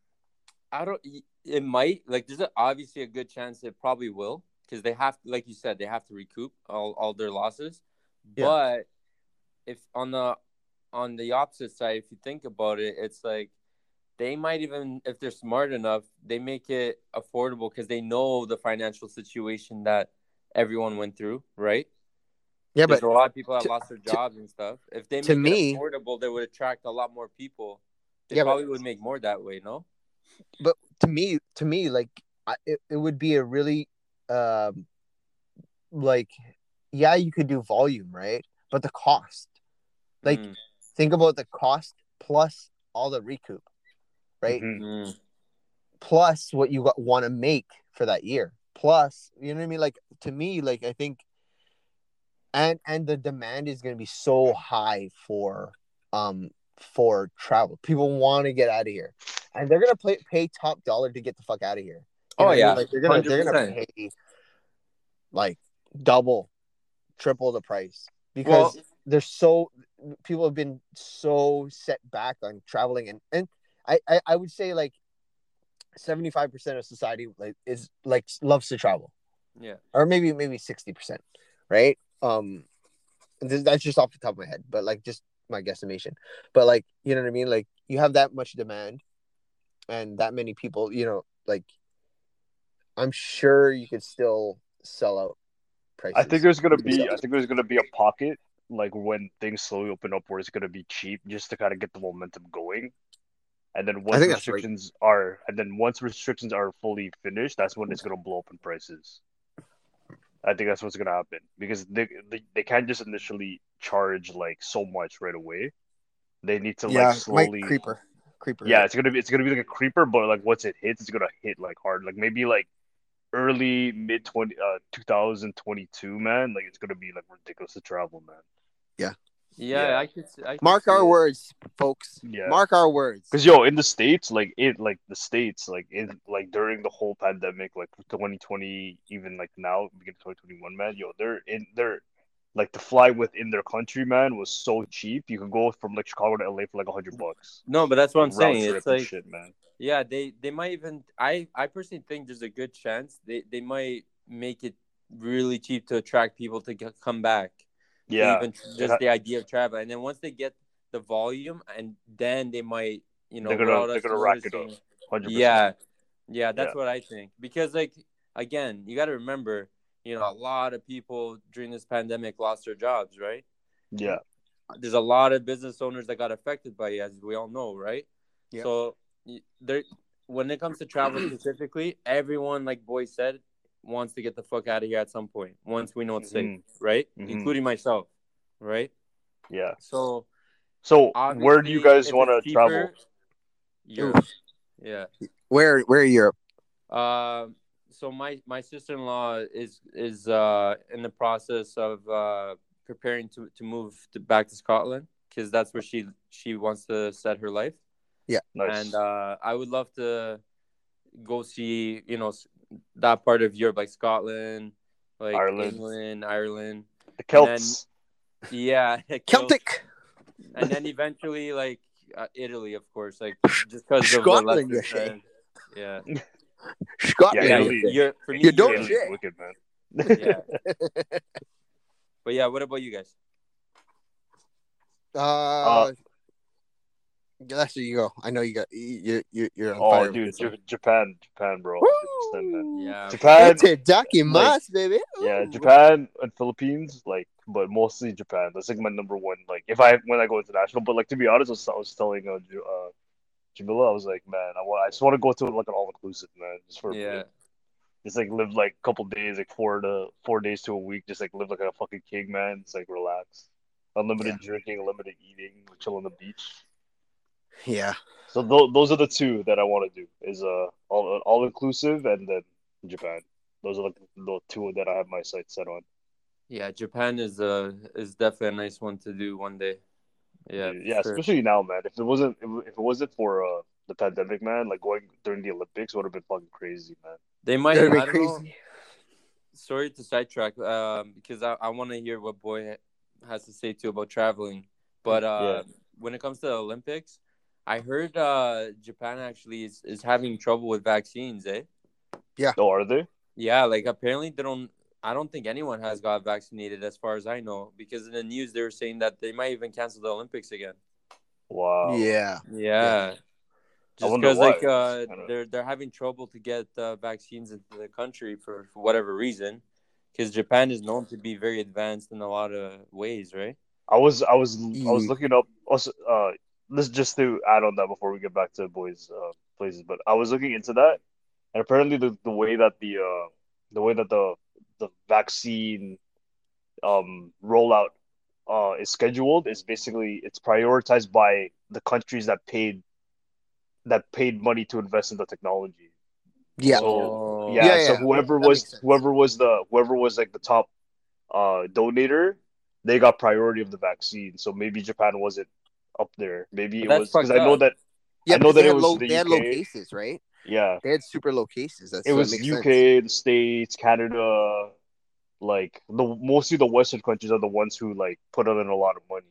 I don't. It might like there's a, obviously a good chance it probably will because they have, like you said, they have to recoup all, all their losses. Yeah. But if on the on the opposite side, if you think about it, it's like they might even, if they're smart enough, they make it affordable because they know the financial situation that everyone went through, right? Yeah, There's but a lot of people that to- lost their to- jobs and stuff. If they to make me- it affordable, they would attract a lot more people. They Yeah, but- probably would make more that way, no? but to me, to me, like I, it, it would be a really, um, like, yeah, you could do volume, right? But the cost, like, Mm, think about the cost plus all the recoup, right? Mhm. mm. Plus what you want to make for that year. Plus, you know what I mean? Like to me, like I think, and and the demand is going to be so high for, um, for travel. People want to get out of here, and they're gonna play, pay top dollar to get the fuck out of here. You Oh, what I mean? yeah. like they're gonna they are gonna pay like double, triple the price because they're so people have been so set back on traveling and and I I, I would say like seventy five percent of society like is like loves to travel Yeah. or maybe maybe sixty percent, right? Um, th- that's just off the top of my head, but like just my guesstimation. But like you know what I mean? Like you have that much demand, and that many people, you know, like I'm sure you could still sell out prices. I think there's gonna be. I think there's gonna be a pocket like when things slowly open up where it's gonna be cheap just to kind of get the momentum going. And then once that's right. restrictions are and then once restrictions are fully finished, that's when it's gonna blow up in prices. I think that's what's gonna happen because they they, they can't just initially charge like so much right away. They need to yeah, like slowly creeper, creeper. yeah, it's gonna be it's gonna be like a creeper, but like once it hits, it's gonna hit like hard. Like maybe like early mid twenty uh two thousand twenty two, man. Like it's gonna be like ridiculous to travel, man. Yeah, Yeah. I could. I could Mark see our it. words, folks. Yeah. Mark our words. Cause yo, in the states, like it, like the states, like in like during the whole pandemic, like 2020, even like now, beginning of 2021, man, yo, they're in, they're like to fly within their country, man, was so cheap. You could go from like Chicago to LA for like a hundred bucks. No, but that's what I'm Round saying. It's like shit, man. Yeah, they they might even. I I personally think there's a good chance they they might make it really cheap to attract people to get, come back. To Yeah, even tr- ha- just the idea of travel, and then once they get the volume, and then they might you know They're gonna- without they're gonna rack it noticing- up. hundred Yeah, yeah, that's Yeah. what I think. Because like again, you got to remember, you know, a lot of people during this pandemic lost their jobs, right? Yeah, there's a lot of business owners that got affected by it, as we all know, right? Yeah. So there, when it comes to travel specifically, everyone, like Boy said, wants to get the fuck out of here at some point once we know it's safe, right? Mhm. Including myself, right? yeah. So So where do you guys want to travel? cheaper, Europe. Yeah. Where where Europe? Um. so my my sister in law is is uh in the process of uh preparing to to move to, back to Scotland because that's where she she wants to set her life. Nice. and uh, I would love to go see you know s- that part of Europe, like Scotland, like Ireland. England, Ireland. the Celts. Yeah, Celtic. and then eventually like uh, Italy, of course, like just because of Scotland, the you say? Leicester Oh, fans. Scotland. Yeah, Yeah, yeah. Italy. You're, for me, You don't Italy's shit. wicked, man. Yeah, but yeah, what about you guys? Uh, that's where you go. I know you got you you you're on oh, fire. dude, with this one. J- Japan, Japan, bro. 100%, Yeah, Japan, Itadakimasu, baby. yeah, Japan and Philippines, like, but mostly Japan. That's like my number one. Like, if I when I go international, but like to be honest, I was, I was telling uh, uh, Jamila, I was like, man, I, wa- I just want to go to like an all inclusive, man, just for a yeah. bit. just like live like a couple days, like four to four days to a week, just like live like a fucking king, man. It's like relax, unlimited drinking, unlimited eating, chill on the beach. Yeah. So th- those are the two that I want to do. Is uh all all inclusive and then Japan. Those are the, the two that I have my sights set on. Yeah, Japan is uh is definitely a nice one to do one day. Yeah, yeah, sure. especially now, man. If it wasn't if if it wasn't for uh the pandemic, man, like going during the Olympics would have been fucking crazy, man. They might. That'd be know. crazy. Sorry to sidetrack, um, because I, I want to hear what boy has to say too about traveling. But uh, when it comes to the Olympics, I heard uh, Japan actually is, is having trouble with vaccines, eh? Yeah. Oh, are they? Yeah, like apparently they don't. I don't think anyone has got vaccinated, as far as I know, because in the news they were saying that they might even cancel the Olympics again. Wow. Yeah. Yeah, I just because like uh, I don't- they're they're having trouble to get uh, vaccines into the country for, for whatever reason, because Japan is known to be very advanced in a lot of ways, right? I was I was I was looking up also uh this just to add on that before we get back to boys uh places, but I was looking into that and apparently the, the way that the uh the way that the the vaccine um rollout uh is scheduled is basically it's prioritized by the countries that paid that paid money to invest in the technology. Yeah. So, Oh. yeah, Yeah, so yeah. whoever That was whoever was the whoever was like the top uh donator, they got priority of the vaccine. So maybe Japan wasn't up there. Maybe it was because I know that Yeah, I know that they it had was low, the they had low cases, right? yeah, They had super low cases. That's it was makes UK, sense. the States, Canada, like the mostly the Western countries are the ones who like put in a lot of money.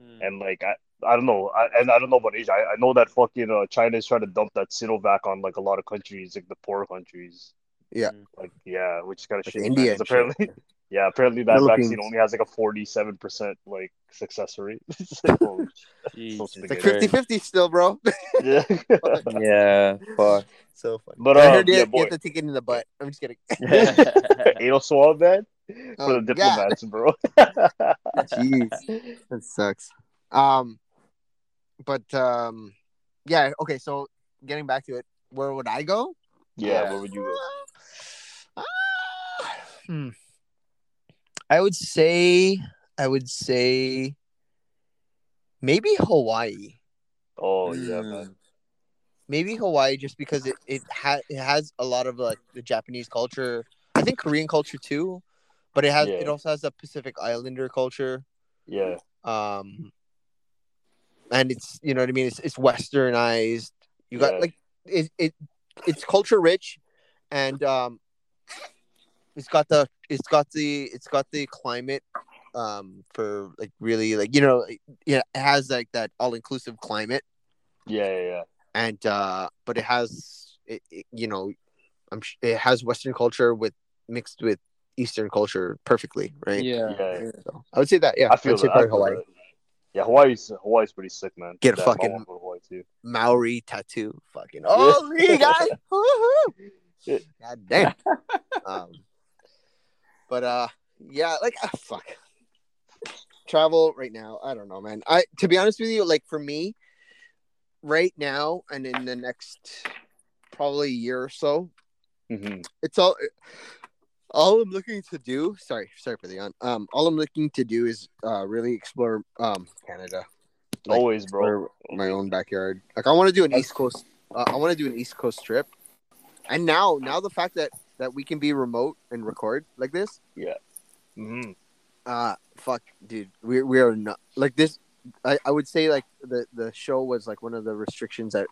Hmm. And like I, I don't know, I, and I don't know about Asia. I, I know that fucking uh, China is trying to dump that Sinovac on like a lot of countries, like the poor countries. Yeah. Like yeah, which is kind of Like shit. India and apparently, yeah, apparently that Philippines. vaccine only has like a forty-seven percent like success rate. It's like, holy Jesus It's It's like 50 50 still, bro. yeah. Yeah, fuck. so funny. But, I uh, heard you yeah, had- you boy. had the ticket in the butt. I'm just kidding. Anal swab, man, for Oh, the yeah. diplomats, bro. Jeez. That sucks. Um, but um, yeah. Okay, so getting back to it, where would I go? yeah, Yeah. where would you go? Ah, hmm. I would say, I would say, maybe Hawaii. Oh yeah, Mm. man. Maybe Hawaii, just because it it has it has a lot of like the Japanese culture. I think Korean culture too, but it has Yeah. it also has a Pacific Islander culture. Yeah, um and it's you know what i mean it's, it's westernized you got Yeah. like it, it it's culture rich and um it's got the it's got the it's got the climate um for like really like you know yeah it has like that all-inclusive climate yeah, yeah, yeah. and uh but it has it, it you know i'm sh- it has western culture with mixed with eastern culture perfectly right Yeah. Yeah. so i would say that yeah I feel would say that. I feel hawaii that. Yeah, Hawaii's Hawaii's pretty sick, man. Get a Damn, fucking- wanna go to Hawaii too. Maori tattoo. Fucking oh, you guys. God damn. um, but uh, yeah, like ah, fuck. Travel right now. I don't know, man. I to be honest with you, like for me, right now and in the next probably year or so, hmm it's all. All I'm looking to do. Sorry, sorry for the on. Um, all I'm looking to do is uh really explore um Canada. Like, Always, bro. my own backyard. Like I want to do an East Coast. Uh, I want to do an East Coast trip. And now, now the fact that that we can be remote and record like this, hmm uh, fuck, dude, we we are not like this. I, I would say like the the show was like one of the restrictions that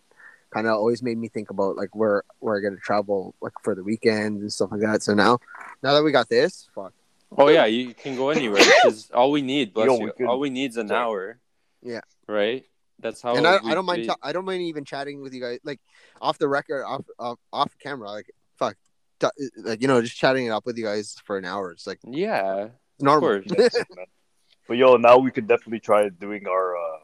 kind of always made me think about like where where I got to travel like for the weekend and stuff like that. So now, now that we got this, fuck, Oh yeah, you can go anywhere because all we need, bless Yo, you, we all we need is an Sorry. hour. Yeah. Right. That's how. and I, we- I don't mind we- ta- I don't mind even chatting with you guys like off the record off off, off camera like fuck t- like you know just chatting it up with you guys for an hour it's like yeah. normal course. That's sick, man. But yo, now we could definitely try doing our uh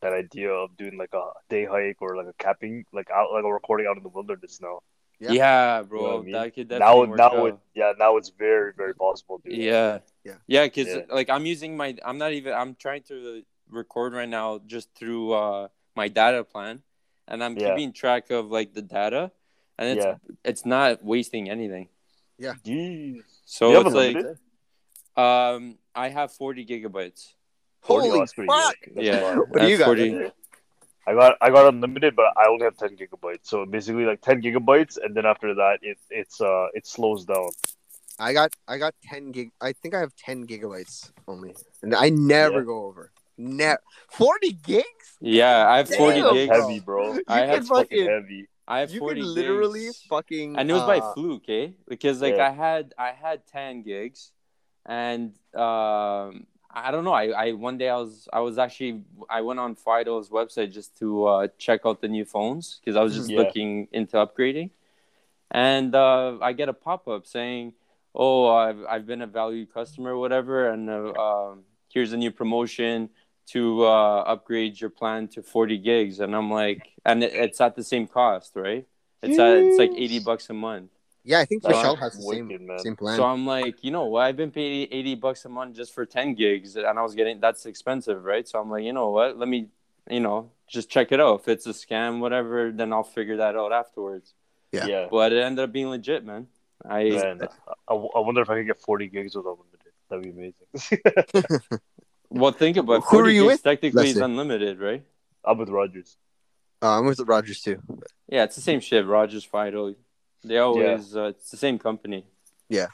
that idea of doing like a day hike or like a camping, like out like a recording out in the wilderness now. Yeah. Yeah, bro. You know I mean? That could Now, definitely work now out. it, yeah, now it's very, very possible, dude. Yeah. Yeah. Yeah, because Yeah. like I'm using my I'm not even I'm trying to record right now just through uh my data plan and I'm Yeah. keeping track of like the data and it's Yeah. it's not wasting anything. Jeez. So it's like unlimited? um, I have 40 gigabytes. 40? Holy that's pretty fuck! That's Yeah. What do you got? 40 I got I got unlimited, but I only have ten gigabytes. So basically, like ten gigabytes, and then after that, it it's uh it slows down. I got I got ten gig. I think I have ten gigabytes only, and I never Yeah. go over. Never forty gigs. Yeah, I have 40 Damn, gigs. bro. Heavy, bro. I You have fucking fucking, heavy. I have you 40 can literally gigs. fucking. and it was by uh, fluke, eh? Because like Yeah. I had I had 10 gigs, and um, I don't know. I, I one day I was I was actually I went on Fido's website just to uh, check out the new phones because I was just Yeah. looking into upgrading, and uh, I get a pop up saying, "Oh, I've I've been a valued customer, whatever, and uh, um, here's a new promotion." To uh, upgrade your plan to 40 gigs, and I'm like, and it, it's at the same cost, right? It's at, it's like 80 bucks a month. Yeah, I think That's Michelle has the wicked, same man. same plan. So I'm like, you know what? I've been paying 80 bucks a month just for 10 gigs, and I was getting that's expensive, right? So I'm like, you know what? Let me, you know, just check it out. If it's a scam, whatever, then I'll figure that out afterwards. Yeah. Yeah. But it ended up being legit, man. I Man, I, I wonder if I could get 40 gigs with unlimited. That'd be amazing. well, think about it. Who are you gigs with? Technically, is Leslie. unlimited, right? I'm with Rogers. uh, I'm with Rogers too. Yeah, it's the same shit. Rogers, Fido, they always uh, it's the same company. Yeah.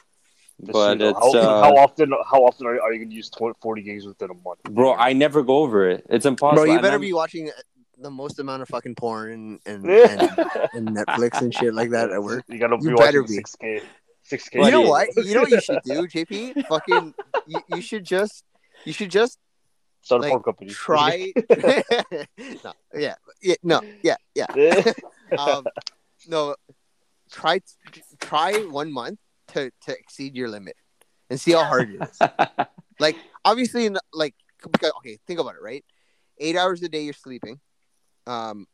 But true, it's, how, uh, how often how often are, are you gonna use 20, 40 gigs within a month? Bro, I never go over it. It's impossible. Bro, you And better I'm- be watching the most amount of fucking porn and and, and, and Netflix and shit like that at work. You gotta be You watching better be. 6K. 6K. You know what? You know what you should do, JP? Fucking, you, you should just, you should just Start a like, porn company. try. no, yeah, yeah, no, yeah, yeah. Um, no, try try one month to to exceed your limit and see how hard it is. like obviously, like because okay, think about it, right? Eight hours a day you're sleeping. Um,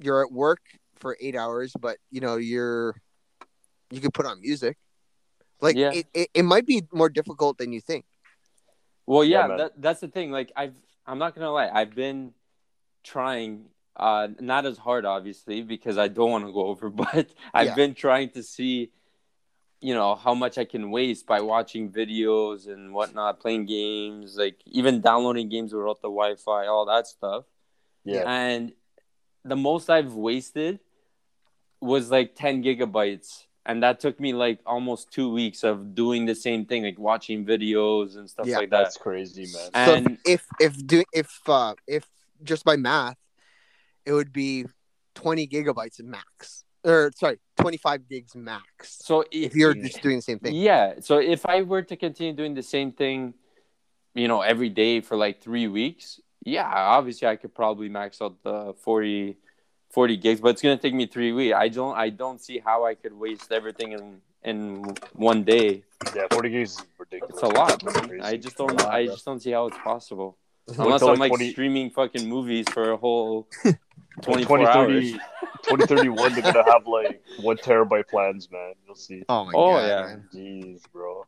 you're at work for eight hours, but you know you're you could put on music. Like Yeah. it, it, it might be more difficult than you think. Well, Yeah, yeah, that, that's the thing. Like, I've I'm not gonna lie, I've been trying, uh, not as hard, obviously, because I don't want to go over, but I've Yeah. been trying to see, you know, how much I can waste by watching videos and whatnot, playing games, like even downloading games without the Wi-Fi, all that stuff. yeah. And the most I've wasted was like 10 gigabytes. And that took me like almost two weeks of doing the same thing, like watching videos and stuff Yeah, like that. That's crazy, man. So And if if do if uh if just by math, it would be twenty gigabytes max, or sorry, twenty five gigs max. so If you're just doing the same thing, Yeah. So if I were to continue doing the same thing, you know, every day for like three weeks, yeah, obviously I could probably max out the 40, 40 gigs, but it's gonna take me three weeks. I don't I don't see how I could waste everything in in one day. Yeah, 40 gigs is ridiculous. It's a lot, That's man. I just don't I just don't see how it's possible. Wait Unless till, I'm like, like 20 streaming fucking movies for a whole When 24 hours. 2031, they're gonna have like one terabyte plans, man. You'll see. oh my Oh, god, yeah. man. Jeez, bro.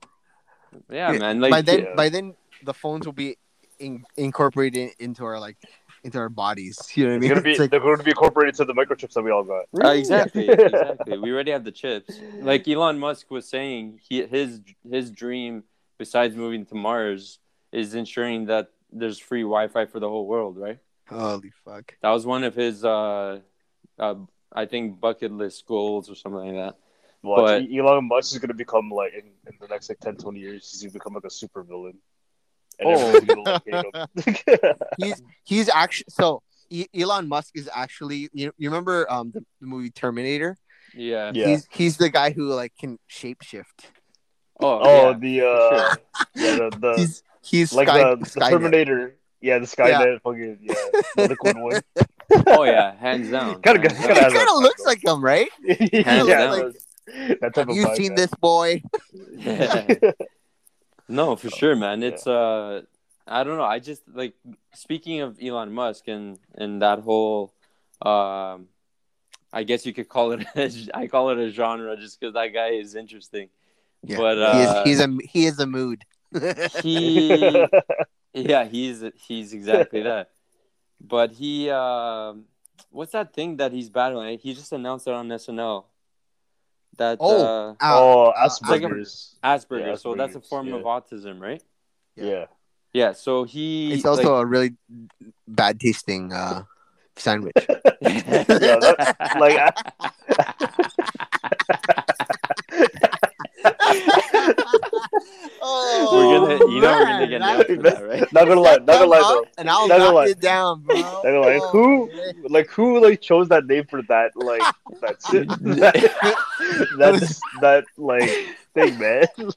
Yeah, Yeah, man. Like by then, yeah. by then, the phones will be in, incorporated into our like into our bodies. You know what I mean? gonna be, It's like, they're going to be incorporated to the microchips that we all got. Uh, exactly, exactly. We already have the chips. Like Elon Musk was saying, he his his dream, besides moving to Mars, is ensuring that there's free Wi-Fi for the whole world. Right? holy fuck. That was one of his, uh, uh, I think, bucket list goals or something like that. Watch, But- Elon Musk is gonna become like in, in the next like 10, 20 years, he's gonna become like a super villain. And Oh. everyone's gonna like hate him. He's he's actually so E- Elon Musk is actually you, you remember um the, the movie Terminator? Yeah. Yeah. He's he's the guy who like can shapeshift. Oh, oh, yeah. the uh, yeah, the, the He's he's like Sky, the, the Skynet. Terminator. Yeah, the Skynet fucking yeah, the liquid one. oh yeah, hands down. Kinda good- kinda He has kind that of looks like him, right? yeah, Hands down. that type Have of you seen man. this boy? No, for sure, man. yeah. It's uh, I don't know. I just like speaking of Elon Musk and and that whole, um, I guess you could call it. A, I call it a genre just because that guy is interesting. Yeah. But he uh, is he's a he is a mood. he, yeah, he's he's exactly that. But he, um, what's that thing that he's battling? He just announced it on SNL. That Oh, uh, oh, uh, Asperger's. Asperger's. Yeah, so that's a form yeah. of autism, right? yeah. Yeah. So he. It's also like- a really bad tasting uh, sandwich. Yeah, that- like, oh, We're gonna, oh, you know, we're gonna get that- nailed for that, right? Not gonna lie, not gonna lie Come though. up And I'll Not knock lie. it down, bro. Not gonna lie. Oh, Who, like, who, like, chose that name for that? Like, that's it. that, that's that, like, thing, man.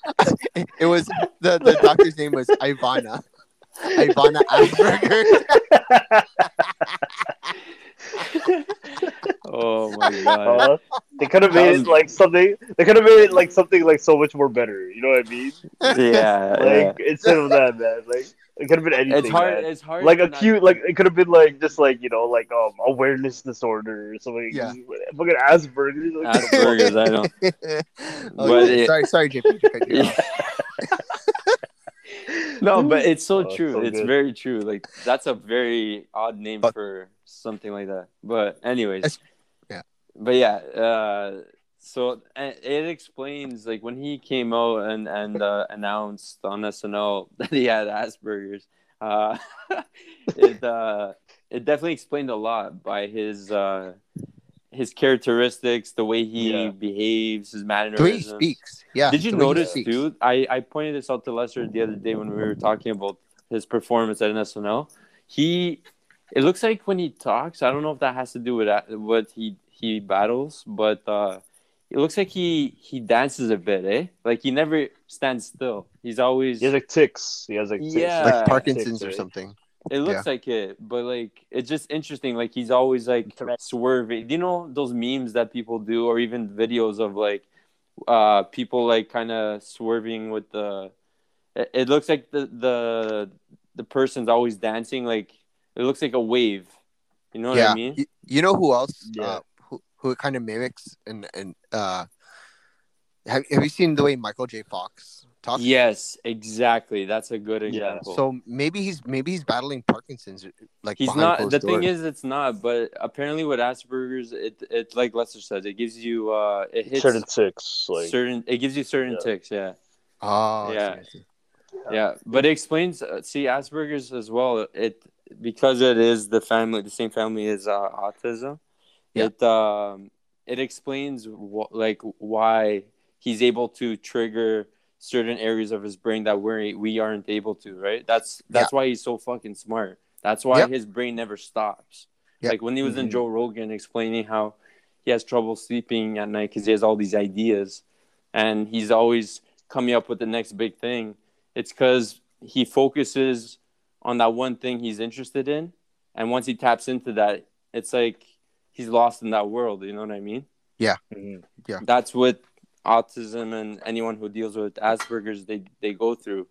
It was the, the doctor's name was Ivana. Ivana Asperger. oh my god. Uh, they could have made it like something. They could have made it like something like so much more better. You know what I mean? yeah. Like instead of that, man. Like it could have been yeah. anything. It's hard. man. It's hard. like to a not- cute, like it could have been like just like you know, like um awareness disorder or something. Yeah. fucking Asperger's. Like, Asperger's. I know. Oh, But yeah. it- sorry, sorry, JP. to cut you off. No, but it's so Oh, true. so it's good. very true. Like that's a very odd name But- for something like that. But anyways, yeah. But yeah, uh, so it explains like when he came out and and uh, announced on SNL that he had Asperger's. Uh, it uh, it definitely explained a lot by his uh, his characteristics, the way he Yeah. behaves, his The mannerisms. way he speaks. Yeah. Did you the way he notice, speaks. dude? I, I pointed this out to Lester the other day when we were talking about his performance at SNL. He, it looks like when he talks, I don't know if that has to do with that, what he he battles, but uh, it looks like he he dances a bit, eh? Like he never stands still. He's always. he has like ticks. He has like ticks. Yeah. Like Parkinson's Ticks, or right? something. It looks like it, but like it's just interesting. Like he's always like swerving. Do you know those memes that people do, or even videos of like uh people like kind of swerving with the? It, it looks like the the the person's always dancing. Like it looks like a wave. You know what. I mean? You, you know who else? Yeah. Uh, who, who it kind of mimics and and uh, have have you seen the way Michael J. Fox talks? Yes, exactly. That's a good example. So maybe he's maybe he's battling Parkinson's. Like He's not. closed The thing is, it's not. But apparently, with Asperger's, it it like Lester said, it gives you uh, it hits certain ticks. Like certain. It gives you certain Yeah. ticks. Yeah. Oh, I see, Yeah. I see. yeah but it explains uh, see asperger's as well it because it is the family the same family as uh, autism Yeah. it um it explains wh- like why he's able to trigger certain areas of his brain that we're we aren't able to right that's that's why he's so fucking smart that's why Yep. his brain never stops Yep. like when he was in Mhm. joe rogan explaining how he has trouble sleeping at night because he has all these ideas and he's always coming up with the next big thing it's because he focuses on that one thing he's interested in and once he taps into that it's like he's lost in that world you know what i mean mhm. Yeah. That's what autism and anyone who deals with asperger's they they go through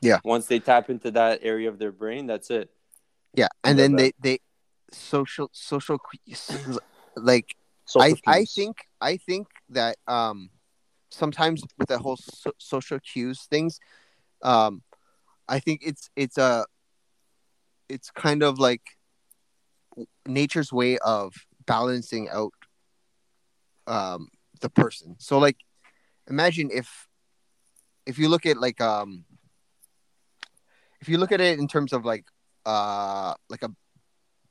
Yeah. once they tap into that area of their brain that's it Yeah, and then that- they they social social que- like Social I I think I think that um sometimes with the whole so- social cues things um I think it's it's a it's kind of like nature's way of balancing out um the person. So like imagine if if you look at like um if you look at it in terms of like uh like a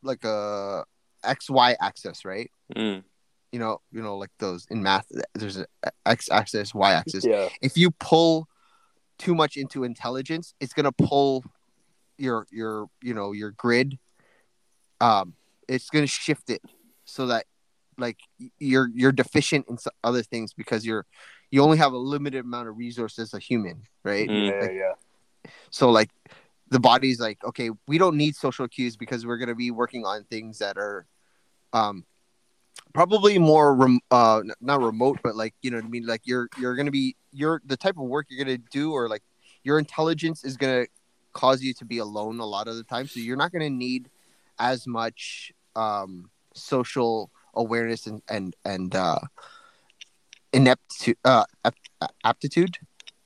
like a xy axis, right? Mm. you know, you know, like those in math, there's a x axis, y axis. Yeah. If you pull too much into intelligence, it's gonna pull your your you know your grid. Um, it's gonna shift it so that like you're you're deficient in other things because you're you only have a limited amount of resources as a human, right? Mm. Yeah. Like- Yeah. So like the body's like, okay, we don't need social cues because we're gonna be working on things that are um probably more rem- uh not remote, but like you know what I mean? Like you're you're gonna be you're the type of work you're gonna do or like your intelligence is gonna cause you to be alone a lot of the time. So you're not gonna need as much um social awareness and and and uh ineptitude uh aptitude.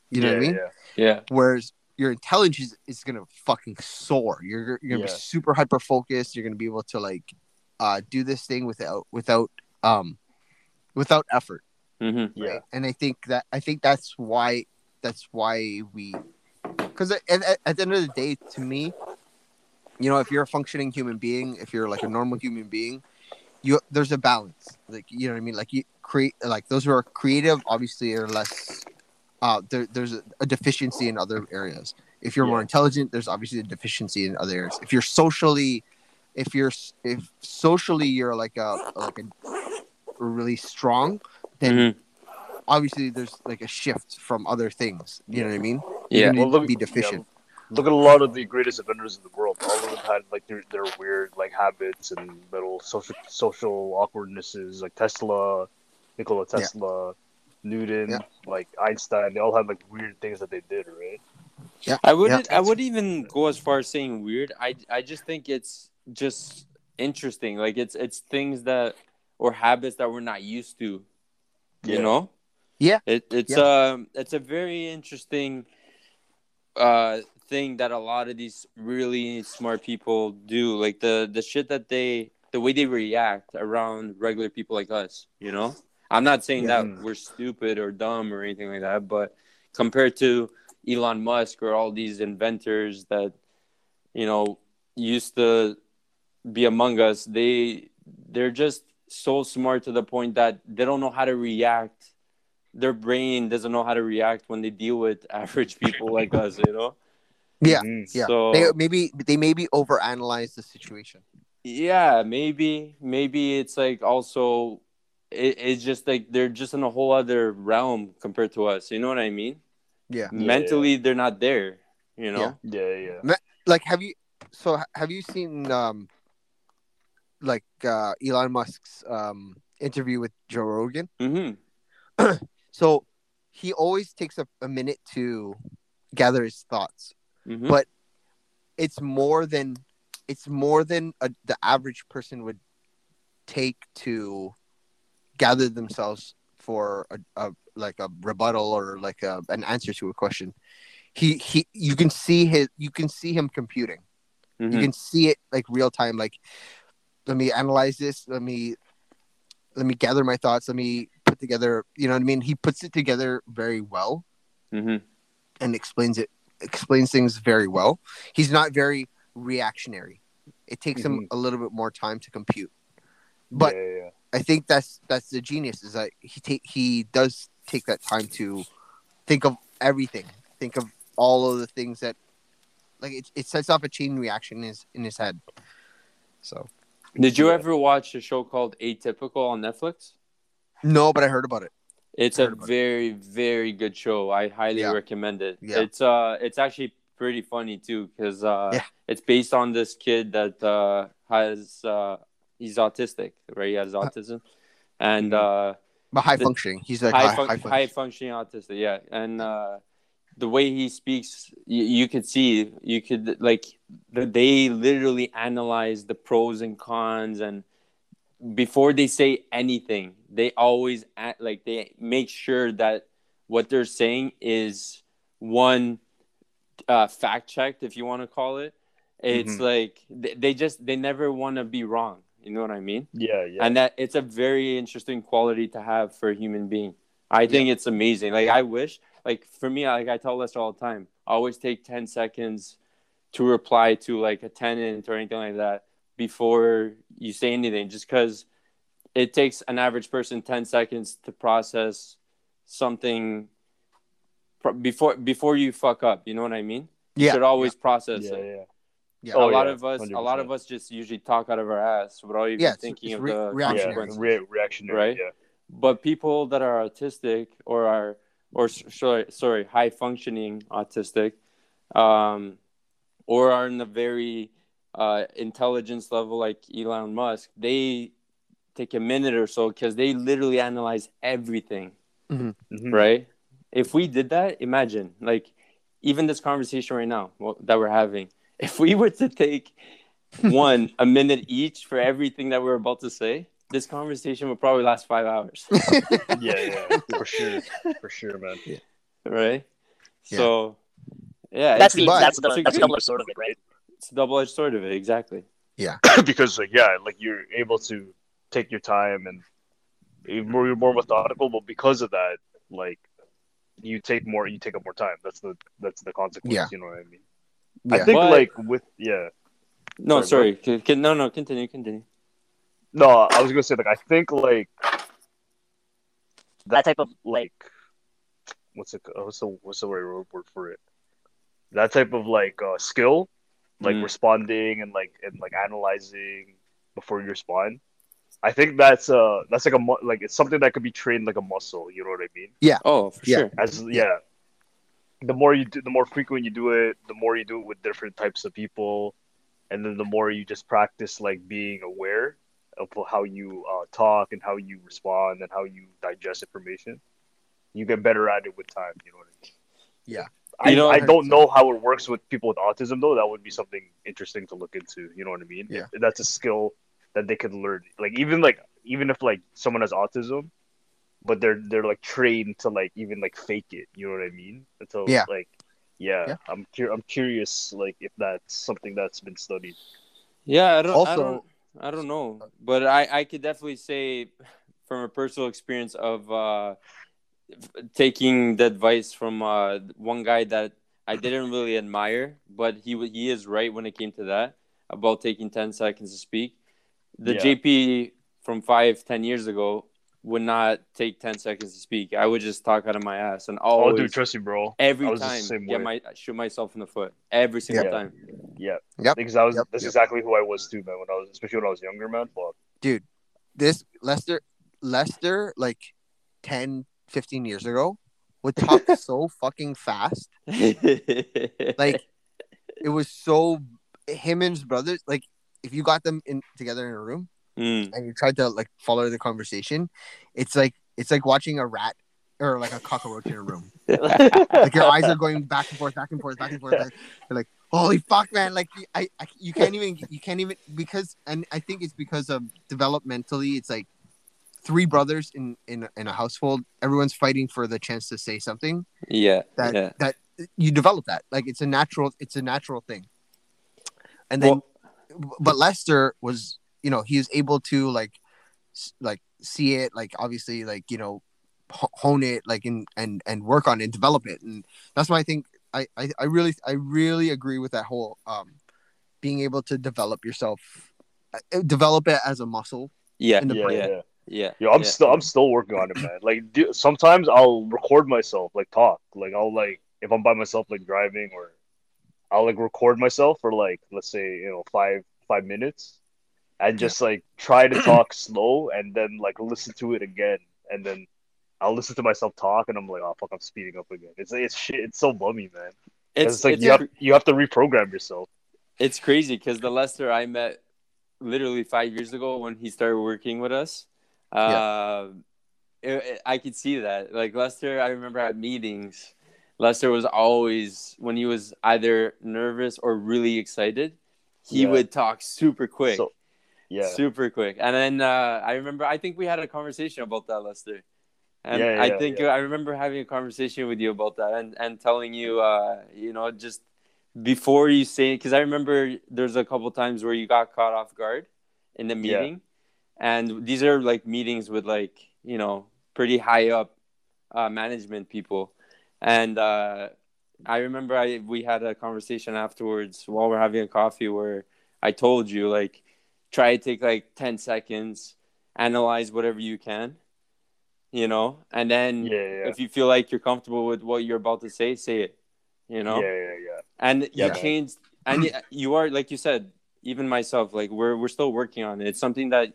You know yeah, what I mean? Yeah. yeah whereas your intelligence is gonna fucking soar. You're you're gonna Yeah. be super hyper focused. You're gonna be able to like uh do this thing without without um without effort. hmm Yeah. right? And I think that I think that's why that's why we because at, at, at the end of the day, to me, you know, if you're a functioning human being, if you're like a normal human being, you there's a balance. Like you know what I mean. Like you create like those who are creative, obviously, are less. Uh, there, there's a, a deficiency in other areas. If you're more intelligent, there's obviously a deficiency in other areas. If you're socially, if you're if socially you're like a like a really strong, then Mhm. obviously there's like a shift from other things. You know what I mean? Yeah. Well, be yeah, deficient. Look at a lot of the greatest inventors in the world. All of them had like their, their weird like habits and little social social awkwardnesses. Like Tesla, Nikola Yeah. Tesla, Newton, Yeah. like Einstein. They all had like weird things that they did, right? Yeah, I wouldn't. I would even go as far as saying weird. I I just think it's just interesting. Like it's it's things that or habits that we're not used to. You know. Yeah. It it's um it's a very interesting uh thing that a lot of these really smart people do. Like the the shit that they the way they react around regular people like us. You know. I'm not saying Yeah. that we're stupid or dumb or anything like that, but compared to Elon Musk or all these inventors that you know used to be among us they they're just so smart to the point that they don't know how to react their brain doesn't know how to react when they deal with average people like us you know Yeah, Mhm. yeah. so They maybe they maybe overanalyze the situation. yeah maybe maybe it's like also it, it's just like they're just in a whole other realm compared to us you know what i mean Yeah. mentally they're not there you know Yeah, yeah. Like, have you? So have you seen um, like uh, Elon Musk's um interview with Joe Rogan? hmm So he always takes a, a minute to gather his thoughts. Hmm But- It's more than it's more than a, the average person would take to gather themselves for a, a like a rebuttal or like a, an answer to a question. He he you can see his you can see him computing. You hmm can see it like real time. Like, let me analyze this. Let me let me gather my thoughts. Let me put together. You know what I mean? He puts it together very well hmm and explains it explains things very well. He's not very reactionary. It takes him mm-hmm. a little bit more time to compute. But yeah, yeah, yeah. I think that's that's the genius is that he take he does take that time to think of everything. Think of all of the things that like it, it sets off a chain reaction in his in his head. So Did you Yeah. ever watch a show called Atypical on Netflix? no, but I heard about it. It's a about it. very, very good show. I highly Yeah. recommend it. Yeah. It's uh, it's actually pretty funny too, because uh, Yeah. it's based on this kid that uh has uh, he's autistic, right? He has autism, and Mhm. uh, But high The- functioning. He's like high, high, fun- high, high functioning. functioning autistic, yeah. And uh, the way he speaks, you, you could see, you could like, the, they literally analyze the pros and cons, and before they say anything, they always act like they make sure that what they're saying is one uh, fact checked, if you want to call it. It's Mhm. like they, they just they never want to be wrong. You know what I mean? Yeah, yeah. and that it's a very interesting quality to have for a human being i think it's amazing like i wish like for me like i tell lester all the time I always take 10 seconds to reply to like a tenant or anything like that before you say anything just because it takes an average person 10 seconds to process something pro- before before you fuck up you know what i mean you Yeah. should always process yeah, it yeah. Yeah. a Oh, lot yeah, of us a lot of us just usually talk out of our ass without even Yeah, thinking it's of re- the Yeah, reactionary. consequences re- reactionary. Right? Yeah. but people that are autistic or are or sorry sorry high functioning autistic um or are in the very uh intelligence level like Elon Musk they take a minute or so because they literally analyze everything Mhm. right if we did that imagine like even this conversation right now well, that we're having if we were to take one a minute each for everything that we're about to say this conversation would probably last five hours Yeah, yeah, for sure, for sure, man. right? Yeah. So, yeah, That's the, that's the it's a that's good- double edged sword of it, right? It's a double edged sword of it, exactly. Yeah, because like yeah, like you're able to take your time and you're more, you're more methodical, but because of that, like you take more, you take up more time. That's the that's the consequence. Yeah. You know what I mean? Yeah. I think But- like with yeah. No, Sorry, sorry. Can, can, no, no. Continue. Continue. No, I was gonna say like I think like that type of like what's it what's the what's the right word for it? That type of like uh, skill, like Mm. responding and like and like analyzing before you respond. I think that's uh that's like a mu- like it's something that could be trained like a muscle. You know what I mean? Yeah. Oh, for Yeah. sure. As yeah, the more you do, the more frequent you do it, the more you do it with different types of people, and then the more you just practice like being aware of how you uh, talk and how you respond and how you digest information. You get better at it with time. You know what I mean? Yeah. I, You know- I don't know how it works with people with autism though. That would be something interesting to look into. You know what I mean? Yeah. That's a skill that they can learn. Like even like even if like someone has autism, but they're they're like trained to like even like fake it. You know what I mean? Until Yeah. like yeah, Yeah. I'm cur- I'm curious like if that's something that's been studied. Yeah, I don't. I Also- don't. I don't know, but I I could definitely say from a personal experience of uh, f- taking the advice from uh, one guy that I didn't really admire, but he he is right when it came to that about taking ten seconds to speak. The Yeah. JP from five ten years ago would not take ten seconds to speak. I would just talk out of my ass and Oh, always dude, trust me, bro. every I was the time same get my shoot myself in the foot every single Yeah. time. Yeah. Yep. Because I was Yep. that's Yep. exactly who I was too, man. When I was especially when I was younger, man. But dude this Lester Lester like 10 15 years ago would talk so fucking fast. Like it was so him and his brothers like if you got them in together in a room Mm. and you tried to like follow the conversation it's like it's like watching a rat or like a cockroach in a room. Like your eyes are going back and forth back and forth back and forth like, you're like holy fuck man! Like I, I you can't even you can't even because and i think it's because of developmentally it's like three brothers in in, in a household everyone's fighting for the chance to say something. Yeah, that yeah. that you develop that. Like it's a natural it's a natural thing. And then but lester was you know he was able to like like see it like obviously like you know hone it like and and and work on it and develop it. And that's why i think I, I i really i really agree with that whole um being able to develop yourself uh, develop it as a muscle yeah, in the yeah, brain. yeah, yeah. yeah. Yo, I'm yeah. still I'm still working on it, man. Like do, sometimes I'll record myself, like talk. Like I'll like if I'm by myself, like driving, or I'll like record myself for like let's say you know five five minutes, and just like try to talk slow, and then like listen to it again, and then I'll listen to myself talk, and I'm like, oh fuck, I'm speeding up again. It's it's shit. It's so bummy, man. It's, It's, like it's, you have you have to reprogram yourself. it's crazy because the Lester I met literally five years ago when he started working with us. Uh, it- it- I could see that. Like Lester, I remember at meetings, Lester was always when he was either nervous or really excited, he Yeah. would talk super quick. So yeah, super quick. And then uh, I remember, I think we had a conversation about that, Lester. And Yeah, I think yeah. I remember having a conversation with you about that and, and telling you, uh, you know, just before you say, because I remember there's a couple times where you got caught off guard in the Yeah. meeting. And these are like meetings with like, you know, pretty high up uh, management people. And uh, I remember I we had a conversation afterwards while we're having a coffee where I told you like try to take like 10 seconds analyze whatever you can you know? And then yeah, yeah, if you feel like you're comfortable with what you're about to say say it you know? Yeah, yeah, yeah. and Yeah, you changed and you are like you said even myself like we're we're still working on it. It's something that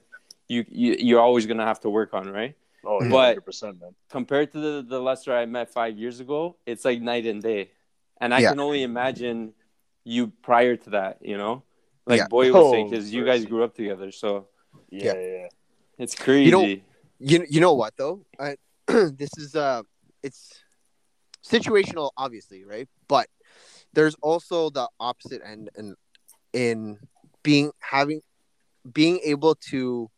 you, you you're always gonna have to work on right Oh, yeah, But- 100%, man. compared to the, the Lester I met five years ago, it's like night and day. And I Yeah. can only imagine you prior to that, you know? Like Yeah. Boy will say, Oh, because you guys grew up together. So Yeah, yeah, yeah. it's crazy. You know, you you know what though I, this is uh it's situational obviously right but there's also the opposite end and in being having being able to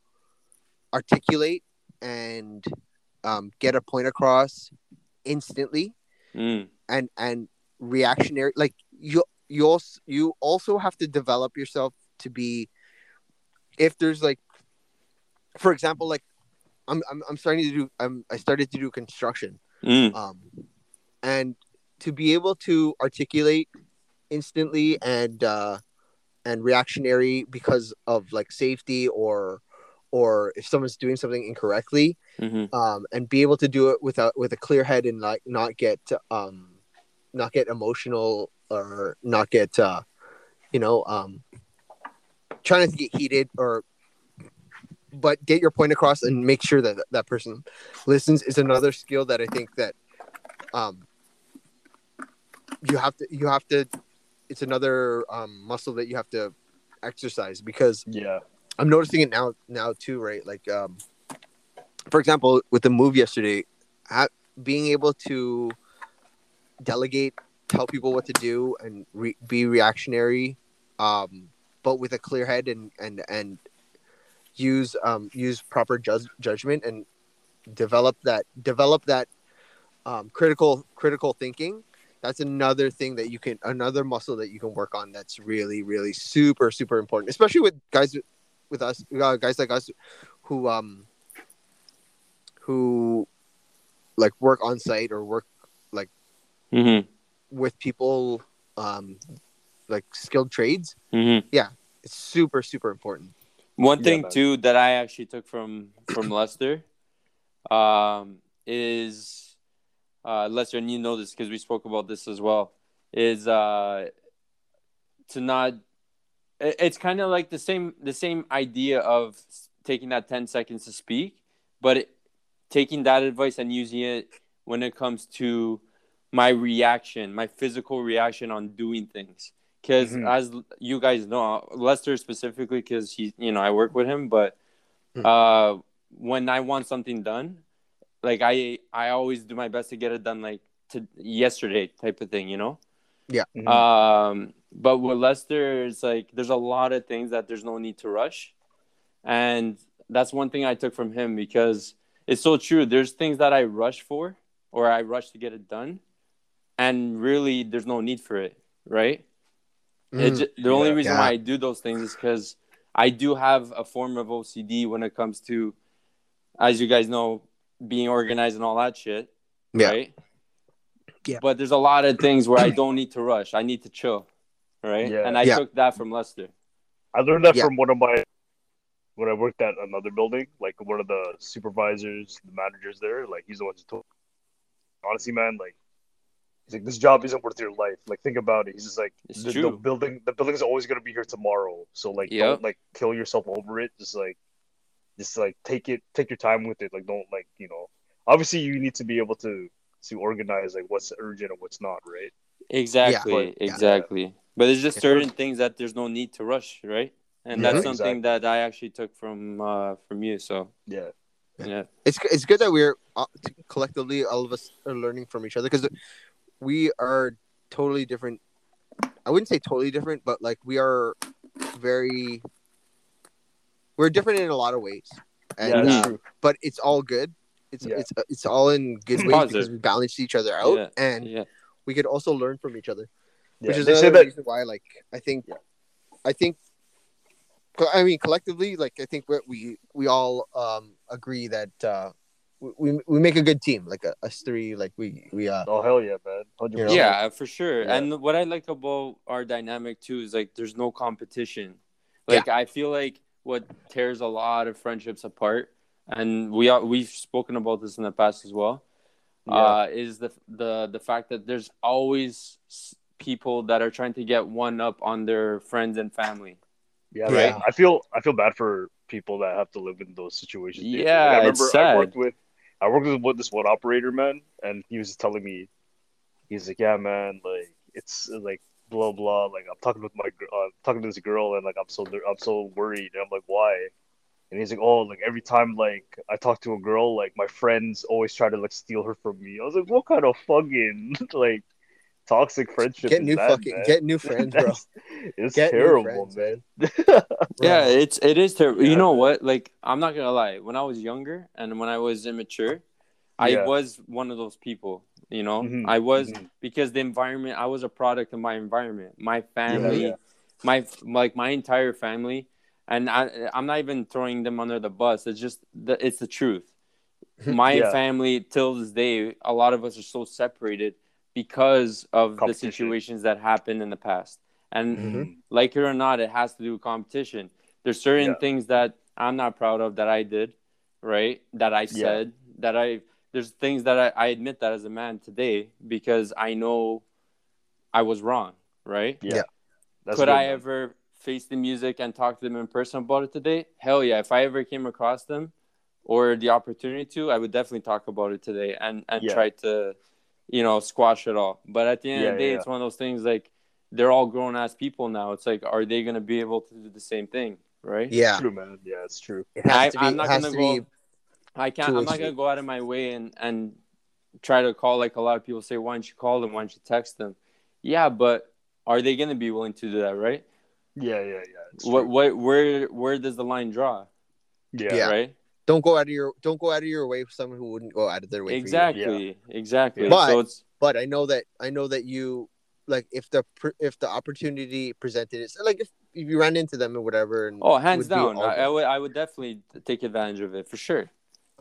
articulate and um, get a point across instantly Mm, and and reactionary like you you also you also have to develop yourself to be if there's like for example like I'm I'm, I'm starting to do I'm I started to do construction. Mm. Um, and to be able to articulate instantly and uh, and reactionary because of like safety or or if someone's doing something incorrectly hmm um, and be able to do it without with a clear head and like not get um not get emotional or not get uh you know um trying not to get heated or but get your point across and make sure that that person listens is another skill that I think that um you have to you have to it's another um muscle that you have to exercise because Yeah. I'm noticing it now now too, right? Like, um, for example, with the move yesterday, ha- being able to delegate, tell people what to do, and re- be reactionary, um, but with a clear head and and and use um, use proper ju- judgment and develop that develop that um, critical critical thinking. That's another thing that you can another muscle that you can work on. That's really really super super important, especially with guys with us uh, guys like us who um who like work on site or work hmm with people um like skilled trades hmm Yeah. it's super super important One thing man. too that I actually took from from Lester, um, is uh, Lester, and you know this because we spoke about this as well. Is uh, to not. It- It's kind of like the same the same idea of taking that ten seconds to speak, but it, taking that advice and using it when it comes to my reaction, my physical reaction on doing things because Mhm. as you guys know lester specifically because he you know i work with him but Mhm. uh when i want something done like i i always do my best to get it done like to yesterday type of thing you know Mhm. um but with lester it's like there's a lot of things that there's no need to rush and that's one thing i took from him because it's so true there's things that i rush for or i rush to get it done and really there's no need for it right it Mm. ju- the only Yeah. reason Yeah. why I do those things is because I do have a form of OCD when it comes to, as you guys know, being organized and all that shit. Yeah. Right. Yeah. But there's a lot of things where I don't need to rush. I need to chill. Right. Yeah. And I Yeah. took that from Lester. I learned that Yeah. from one of my when I worked at another building, like one of the supervisors, the managers there, like he's the one who told honestly, man, like he's like, This job isn't worth your life. Like think about it. He's just like It's the, the building the building's always gonna be here tomorrow. So like Yep. don't like kill yourself over it. Just like just like take it take your time with it. Like don't like, you know obviously you need to be able to to organize like what's urgent and what's not, right? Exactly. But- yeah. exactly. But there's just Yeah. certain things that there's no need to rush. Right. And Yeah, that's something exactly. that I actually took from uh from you. So Yeah. yeah. it's it's good that we're uh, collectively all of us are learning from each other because we are totally different i wouldn't say totally different but like we are very we're different in a lot of ways and yeah, that's uh, true. but it's all good it's Yeah. it's it's all in good ways because we balance each other out Yeah. and Yeah. we could also learn from each other Yeah. which is they another that reason why like i think Yeah. i think i mean collectively like i think we we, we all um agree that uh we, we make a good team like uh, us three like we we uh oh hell yeah, man. 100%. You know? Yeah, for sure. Yeah. And what I like about our dynamic too is like there's no competition. Like I feel like what tears a lot of friendships apart, and we are we've spoken about this in the past as well. Yeah. Uh, is the the the fact that there's always people that are trying to get one up on their friends and family. Yeah, Yeah. man. I feel I feel bad for people that have to live in those situations. dude. Yeah, Like, I it's remember I worked with I worked with one- this one operator man, and he was telling me, he's like, yeah, man, like it's like blah blah. Like I'm talking with my gr- uh, talking to this girl, and like I'm so I'm so worried, and I'm like, why? And he's like, oh, like every time like I talk to a girl, like my friends always try to like steal her from me. I was like, what kind of fucking like toxic friendship? get is new that, fucking man? get new friends bro It's Get terrible, friends, man. Yeah, it's it is terrible. Yeah, you know man. what? Like I'm not gonna lie. When I was younger and when I was immature, I Yeah. was one of those people. You know, Mhm, I was mhm. because the environment. I was a product of my environment, my family, yeah. my like my entire family, and I I'm not even throwing them under the bus. It's just the it's the truth. my Yeah. family till this day, a lot of us are so separated because of the situations that happened in the past. And Mhm. like it or not, it has to do with competition. There's certain Yeah. things that I'm not proud of that I did, right? That I said, that I there's things that I, I admit that as a man today because I know I was wrong, right? Yeah. Yeah. That's Could good, I man. ever face the music and talk to them in person about it today? Hell yeah. If I ever came across them or the opportunity to, I would definitely talk about it today and, and Yeah. try to, you know, squash it all. But at the end of the day, yeah, it's one of those things like they're all grown ass people now. It's like, are they going to be able to do the same thing? Right? Yeah, True, man. Yeah, it's true. it has I, to be. I'm not gonna go. be. I can't. I'm not gonna go out of my way and and try to call like a lot of people say. Why don't you call them? Why don't you text them? Yeah, but are they gonna be willing to do that? Right? Yeah, yeah, yeah. What what where where does the line draw? Yeah. Yeah. Right? Don't go out of your. Don't go out of your way for someone who wouldn't go out of their way. For you. Exactly. Exactly. But- so it's But I know that I know that you like if the if the opportunity presented is like if, if you ran into them or whatever. And oh hands down. I, I would I would definitely take advantage of it for sure.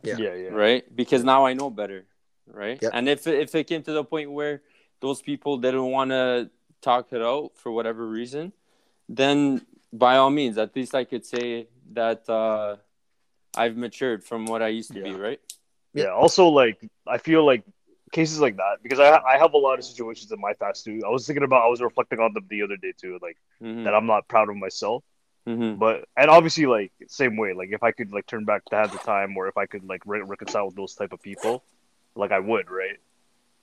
Yeah. Yeah, yeah. right? Because now I know better, right? Yep. And if if it came to the point where those people didn't want to talk it out for whatever reason, then by all means, at least I could say that uh, I've matured from what I used to be, right? Yeah. Yeah. Also, like I feel like cases like that because I I have a lot of situations in my past too. I was thinking about I was reflecting on them the other day too, like Mm-hmm. that I'm not proud of myself. hmm But and obviously like same way, like if I could like turn back to have the time, or if I could like re- reconcile with those type of people, like I would, right?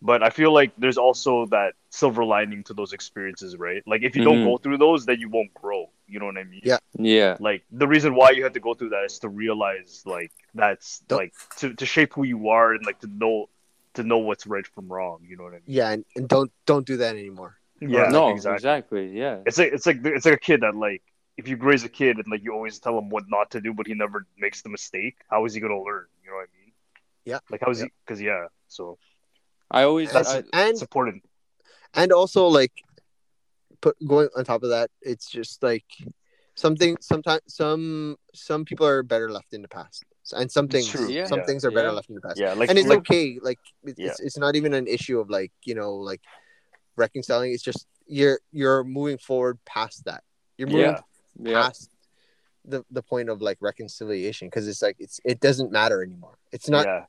But I feel like there's also that silver lining to those experiences, right? Like if you don't Mhm. go through those, then you won't grow. You know what I mean? Yeah. Yeah. Like the reason why you had to go through that is to realize like that's Don't- like to, to shape who you are and like to know to know what's right from wrong. You know what I mean? Yeah, and, and don't don't do that anymore. Yeah. no, exactly. exactly. Yeah. It's like it's like it's like a kid that like if you raise a kid and like you always tell him what not to do, but he never makes the mistake, how is he gonna learn? You know what I mean? Yeah. Like how is Yeah. he? Because yeah, so I always That's- I, and it's important. and also like put going on top of that it's just like something sometimes some some people are better left in the past and some things true. Yeah. some things are better Yeah. left in the past Yeah, like and it's like, okay like it's, Yeah. it's it's not even an issue of like you know like reconciling it's just you're you're moving forward past that you're moving yeah, yeah. past the the point of like reconciliation because it's like it's it doesn't matter anymore it's not yeah,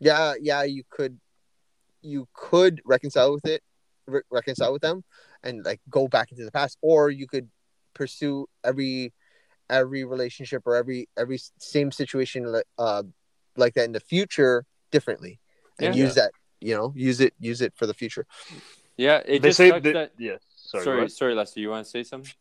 yeah yeah you could you could reconcile with it re- reconcile with them and like go back into the past or you could pursue every every relationship or every every same situation like uh like that in the future differently and Yeah. use that you know use it use it for the future Yeah. It they just say sucks that, that. yeah. Sorry, Sorry, sorry. sorry, Lester. You want to say something?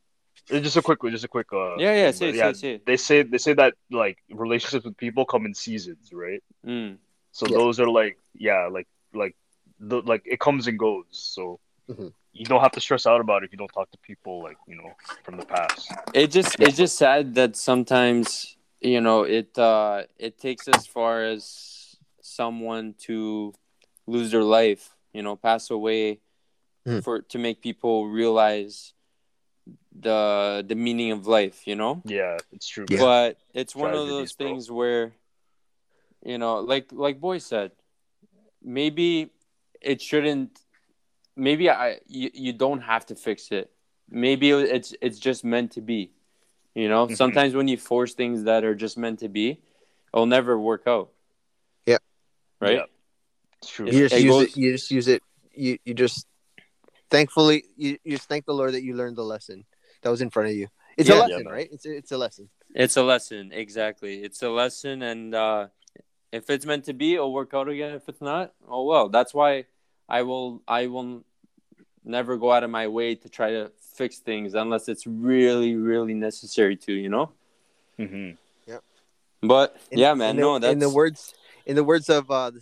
Just a quick, just a quick. Uh, yeah, yeah. Say, yeah, say, say. They say they say that like relationships with people come in seasons, right? Mm. So Yeah. those are like yeah, like like the like it comes and goes. So Mhm. you don't have to stress out about it if you don't talk to people like you know from the past. it just it's just sad that sometimes you know it uh it takes as far as someone to lose their life you know pass away Hmm. for to make people realize the the meaning of life you know Yeah, it's true. Yeah. but it's one of Tragedies, those bro. things where you know like like boy said maybe it shouldn't maybe i you, you don't have to fix it maybe it's it's just meant to be you know Mhm. sometimes when you force things that are just meant to be it'll never work out Yeah. right Yeah. It's true. You just it use goes- it you just use it you you just thankfully you, you just thank the lord that you learned the lesson that was in front of you it's Yeah. a lesson man. right it's a, it's a lesson it's a lesson exactly it's a lesson and uh if it's meant to be it'll work out again if it's not oh well that's why i will i will never go out of my way to try to fix things unless it's really really necessary to you know Mm-hmm. but In- yeah man in the, no that's in the words in the words of uh the,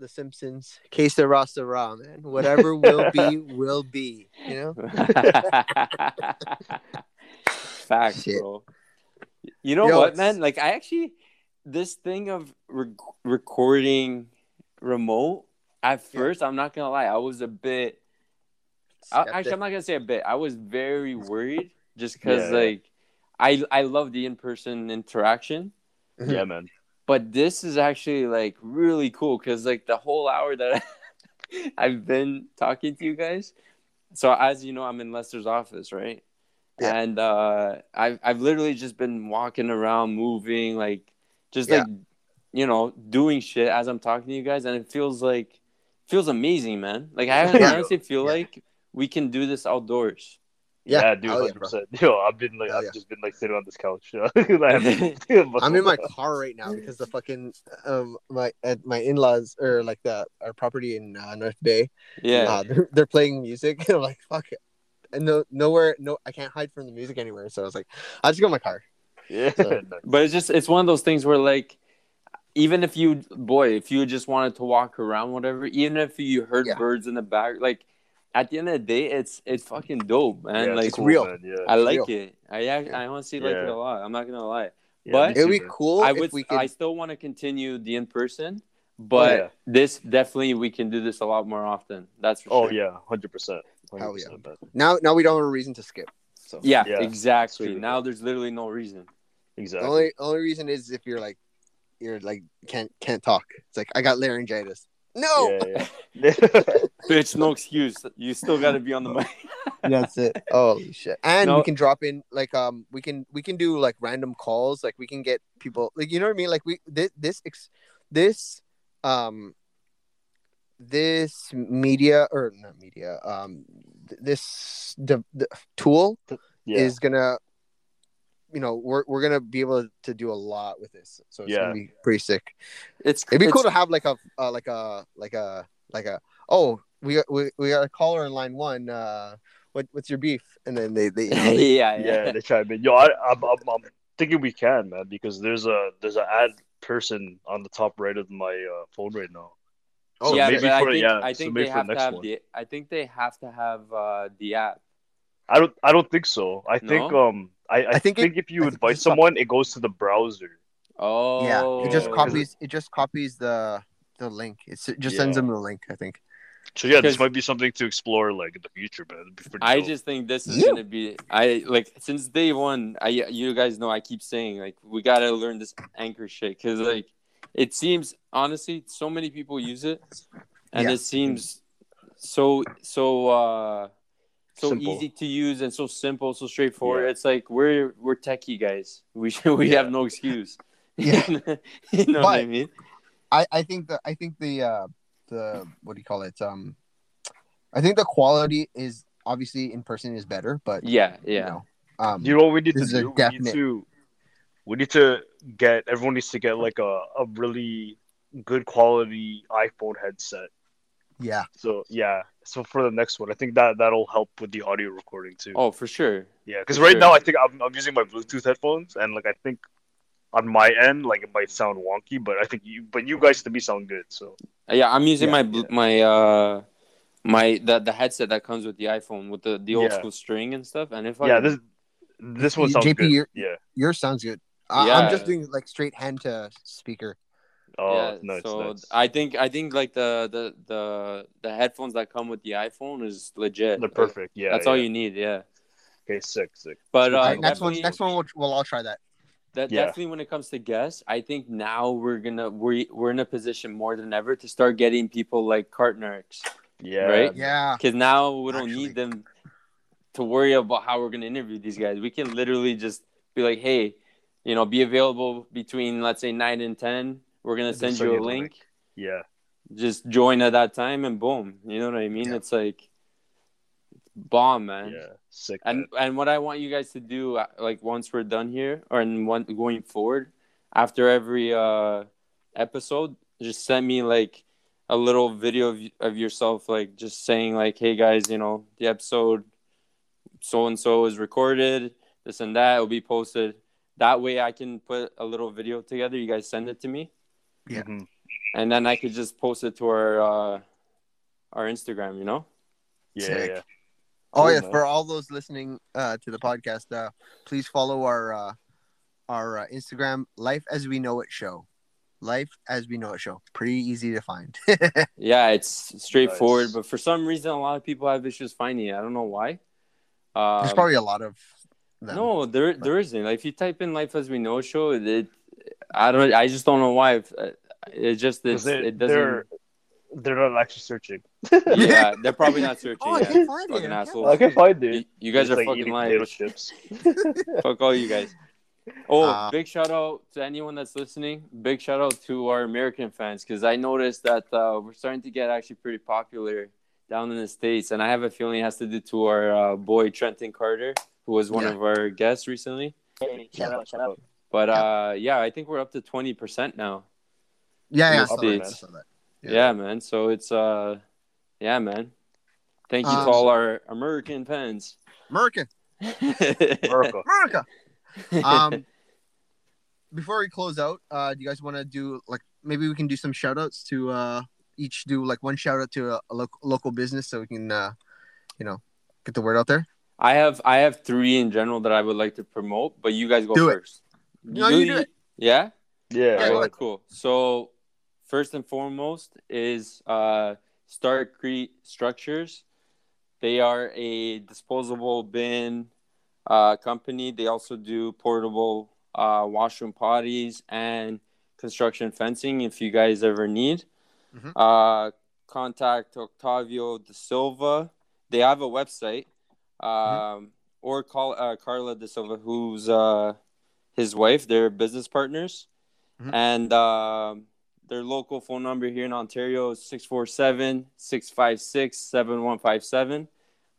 the simpsons case de rasta ra man whatever will be will be you know Facts, Shit. bro. You know Yo, what, it's- man? Like, I actually, this thing of rec- recording remote, at Yeah. first, I'm not gonna lie, I was a bit. I, actually, I'm not gonna say a bit. I was very worried just because, Yeah, yeah. like, I I love the in person interaction, Mhm. Yeah, man. But this is actually like really cool because like the whole hour that I, I've been talking to you guys. So as you know, I'm in Lester's office, right? Yeah. And uh, I've I've literally just been walking around, moving, like just Yeah. like you know, doing shit as I'm talking to you guys, and it feels like feels amazing, man. Like I honestly feel Yeah. like we can do this outdoors. Yeah, Yeah, dude, hell yeah, hundred percent. Yo, I've been like, Hell I've yeah. just been like sitting on this couch. I haven't moved. I'm in my car right now because the fucking um my at my in laws or like the our property in uh, North Bay. Yeah. Uh, they're, they're playing music. I'm like fuck it. And no nowhere no I can't hide from the music anywhere. So I was like, I'll just go in my car. Yeah, So- But it's just it's one of those things where like even if you boy, if you just wanted to walk around, whatever, even if you heard Yeah. birds in the back, like at the end of the day, it's it's fucking dope, man. Yeah, like it's real. man, Yeah, I like real. it. I act- I honestly like it Yeah. a lot. I'm not gonna lie. Yeah, but- me It'd be cool I if would we could. I still want to continue the in person, but Oh, yeah. this definitely we can do this a lot more often. That's for Oh sure. yeah, hundred percent. Hell yeah. now now we don't have a reason to skip. So Yeah, Yeah, exactly. Now there's literally no reason. exactly the Exactly. only only reason is if you're like you're like can't can't talk. It's like I got laryngitis. No, Yeah, yeah. Bitch, no excuse. You still got to be on the mic. that's it. Holy shit! And No. we can drop in like um we can we can do like random calls. Like we can get people like you know what I mean. Like we this this ex, this um this media or not media um this the, the tool yeah. is gonna you know we're we're gonna be able to do a lot with this. So it's Yeah. gonna be pretty sick. It's It'd be cool to have like a uh, like a like a like a oh we got we, we got a caller in line one. Uh, what what's your beef? And then they they yeah, yeah, yeah. they try to. Yo, I, I'm, I'm, I'm thinking we can, man, because there's a there's an ad person on the top right of my uh, phone right now. oh yeah, maybe but I for- think yeah, I so think maybe they for have to have one. the I think they have to have uh, the app. I don't I don't think so. I think um I, I, I think think, it- if you I think invite it's someone, it goes to the browser. Oh, yeah, it just copies it just copies the the link. It's, it just sends them the link. I think. So yeah, this might be something to explore like in the future, man. It'd be pretty I dope. just think this is Yeah. gonna be. I like since day one. I you guys know I keep saying like we gotta learn this anchor shit because like it seems honestly so many people use it, and Yeah. it seems so so uh so Simple. easy to use and so simple, so straightforward. Yeah. It's like we're we're techie guys. We should, we Yeah. have no excuse. Yeah. you know what I mean. I I think the I think the uh the what do you call it um I think the quality is obviously in person is better, but Yeah, you yeah. know, um, you know what we need to This is a do? We need to we need to get everyone needs to get like a, a really good quality iPhone headset. Yeah, So yeah, so for the next one, I think that that'll help with the audio recording too. Oh, for sure. Yeah, because right sure. now I think I'm, I'm using my Bluetooth headphones, and like I think on my end, like it might sound wonky, but I think you, but you guys to me sound good. So Yeah, I'm using Yeah, my bl my uh my the the headset that comes with the iPhone with the the old Yeah. school string and stuff. And if I yeah, this this one You- sounds JP, good. you're- Yeah. yours sounds good. I, Yeah. I'm just doing like straight hand to speaker. Oh, yeah, nice, so nice. I think I think like the the the the headphones that come with the iPhone is legit. They're Like, perfect. Yeah, That's yeah. all you need. Yeah, Okay, sick, sick. but uh, All right, next one, next one, we'll, we'll all try that. That Yeah. definitely when it comes to guests, I think now we're gonna we we're in a position more than ever to start getting people like Cartnarks Yeah, Right? Yeah, because now we don't Actually. need them to worry about how we're gonna interview these guys. We can literally just be like, hey, you know, be available between let's say nine and ten. We're gonna send send you a the link. yeah, Just join at that time and boom. You know what I mean? Yeah. It's like bomb, man. yeah, sick. And man. and what I want you guys to do, uh, like once we're done here, or in one going forward, after every uh episode, just send me like a little video of, of yourself, like just saying like, "Hey guys, you know the episode so and so is recorded, this and that will be posted." That way, I can put a little video together. You guys send it to me, yeah. Mhm. and then I could just post it to our uh our Instagram. You know? yeah, yeah. Oh Cool, yeah, man. for all those listening uh, to the podcast, uh, please follow our uh, our uh, Instagram, Life as We Know It Show. Life as We Know It Show. Pretty easy to find. Yeah, it's straightforward, Nice. but for some reason, a lot of people have issues finding it. I don't know why. Um, There's probably a lot of them. No, there there isn't. Like if you type in "life as we know" show, it, I don't. I just don't know why. If, uh, It just 'Cause it's, they, it doesn't. they're they're not actually searching. yeah, they're probably not searching. Oh, I can't find it. Fucking I can't assholes. I can find You, it. you guys It's are like fucking eating lying. chips. Fuck all you guys. Oh, Uh, big shout out to anyone that's listening. Big shout out to our American fans because I noticed that uh, we're starting to get actually pretty popular down in the states, and I have a feeling it has to do to our uh, boy Trenton Carter, who was one Yeah. of our guests recently. Hey, shout out, shout out. But Yeah. uh, yeah, I think we're up to twenty percent now. Yeah, yeah, I in saw the that. I that. Yeah. Yeah. man. So it's uh, yeah, man. Thank you Um, to all our American fans. American, America. America. Um, before we close out, uh, do you guys want to do like maybe we can do some shout outs to uh each do like one shout out to a, a local local business so we can uh you know get the word out there. I have I have three in general that I would like to promote, but you guys go Do it. First. No, you do it. Yeah. Yeah. Yeah, All right, ahead. cool. So first and foremost is uh, Starcrete Structures. They are a disposable bin uh, company. They also do portable uh, washroom potties and construction fencing. If you guys ever need, Mhm. uh, contact Octavio De Silva. They have a website, um, or call uh, Carla De Silva, who's uh, his wife. They're business partners, Mhm. and um, their local phone number here in Ontario is 647 656 7157.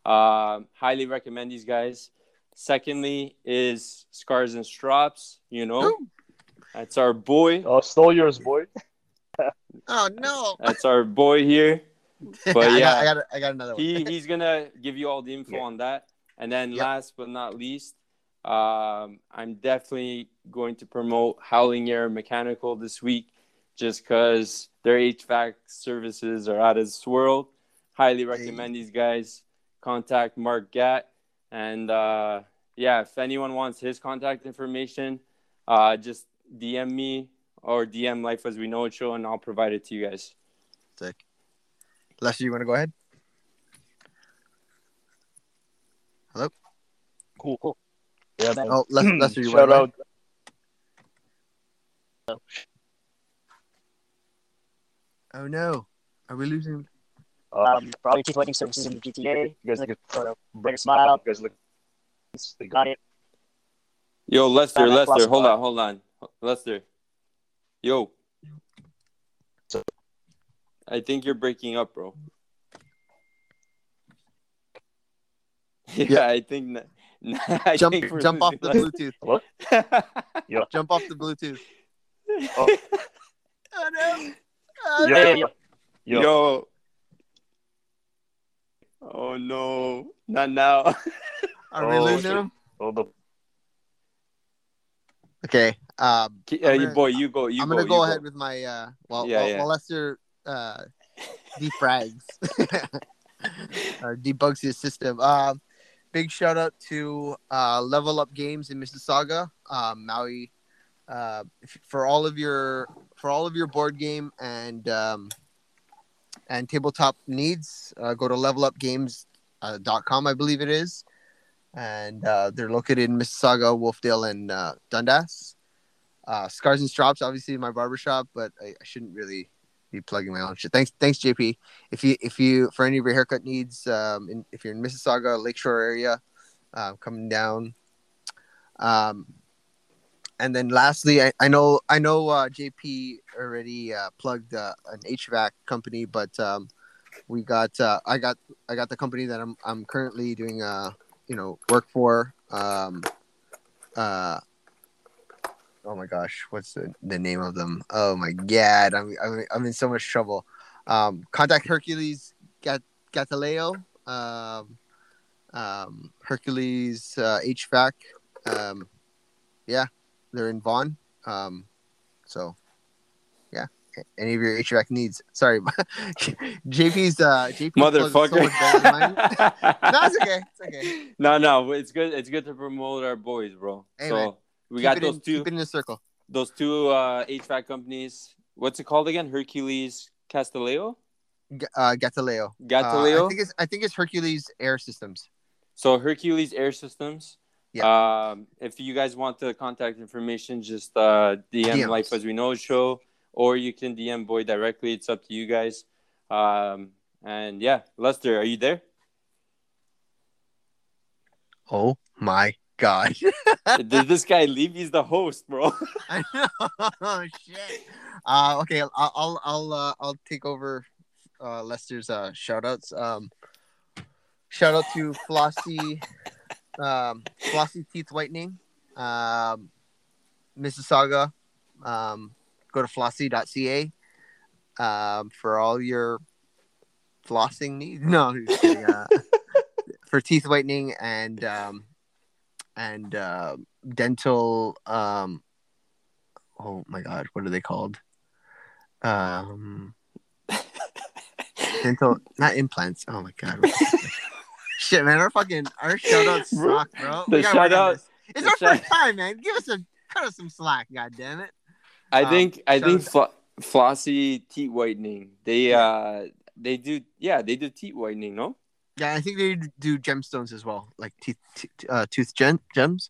Um, highly recommend these guys. Secondly, is Scars and Strops. You know, Ooh. that's our boy. Oh, stole yours, boy. Oh no! That's our boy here. But I, yeah. got, I got I got another one. He he's gonna give you all the info Yeah. on that. And then Yep. last but not least, um, I'm definitely going to promote Howling Air Mechanical this week, just because their HVAC services are out of this world. Highly recommend these guys. Contact Mark Gatt, and uh, yeah, if anyone wants his contact information, uh, just DM me or DM Life as We Know It show, and I'll provide it to you guys. Sick. Lester, you want to go ahead? Hello? Cool, cool. Yeah, man. Oh, Lester, Lester you Shout want out. Oh no, are we losing? Uh, Um, for all your teeth whitening services in the GTA, you guys like, get uh, bring bring a smile. You guys look. they got it. Yo, Lester, Lester, hold on, hold on. Lester. Yo. So- I think you're breaking up, bro. Yeah, Yeah. I think that. I Jump, think jump off the losing Bluetooth. Jump off the Bluetooth. Oh. Oh no! Oh, Yo, no. yo, yo. yo. Yo. Oh no, not now. Are we Oh, losing shit. him? Oh, the Okay. Um, Uh, I'm you gonna- boy, you go. You I'm gonna you go ahead with my uh. While, Yeah, while, yeah. while Lester uh, defrags or debugs his system. Um, big shout out to uh, Level Up Games in Mississauga, um, Maui. Uh, if- for all of your for all of your board game and um, and tabletop needs, uh, go to levelupgames.com, I believe it is, and uh, they're located in Mississauga, Wolfdale, and uh, Dundas. Uh, Scars and Strops, obviously my barbershop, but I, I shouldn't really be plugging my own shit. Thanks, thanks, JP. If you if you for any of your haircut needs, um, in, if you're in Mississauga, Lakeshore area, uh, coming down. Um, and then lastly, I, I know I know uh, JP already uh, plugged uh, an HVAC company, but um, we got uh, I got I got the company that I'm I'm currently doing uh you know work for um uh oh my gosh what's the, the name of them oh my god I'm, I'm I'm in so much trouble um contact Hercules Gat Gataleo um um Hercules uh, HVAC um yeah they're in Vaughan um so yeah any of your HVAC needs sorry JP's uh JP so Motherfucker. better than no it's okay it's okay no, no, it's good. It's good to promote our boys, bro. Hey, so man. We Keep got those in, two, keep it in a circle those two uh, HVAC companies. What's it called again? Hercules Castileo, G- uh Gataleo Uh, I think it's I think it's Hercules Air Systems so Hercules Air Systems. Um, if you guys want the contact information, just uh, DM DMs. Life as We Know It show, or you can DM Boy directly. It's up to you guys. Um, and yeah, Lester, are you there? Oh my god. Did this guy leave? He's the host, bro. I know. Oh shit. Uh, okay, I'll I'll I'll uh, I'll take over uh, Lester's uh, shout outs. Um, shout out to Flossie, um, Flossie Teeth Whitening, um, Mississauga. Um, go to flossie.ca um, for all your flossing needs. No, I'm just kidding. Uh, for teeth whitening and um, and uh, dental um oh my god what are they called um dental not implants oh my god shit man our fucking our shout outs Bro, suck bro the We gotta work on shout-out- it's our shout- first time man give us a cut us some slack god damn it I Um, think I think out- Flo- Flossie teeth whitening. They Yeah. uh they do yeah they do teeth whitening. No. Yeah i think they do gemstones as well like teeth uh, tooth gem- gems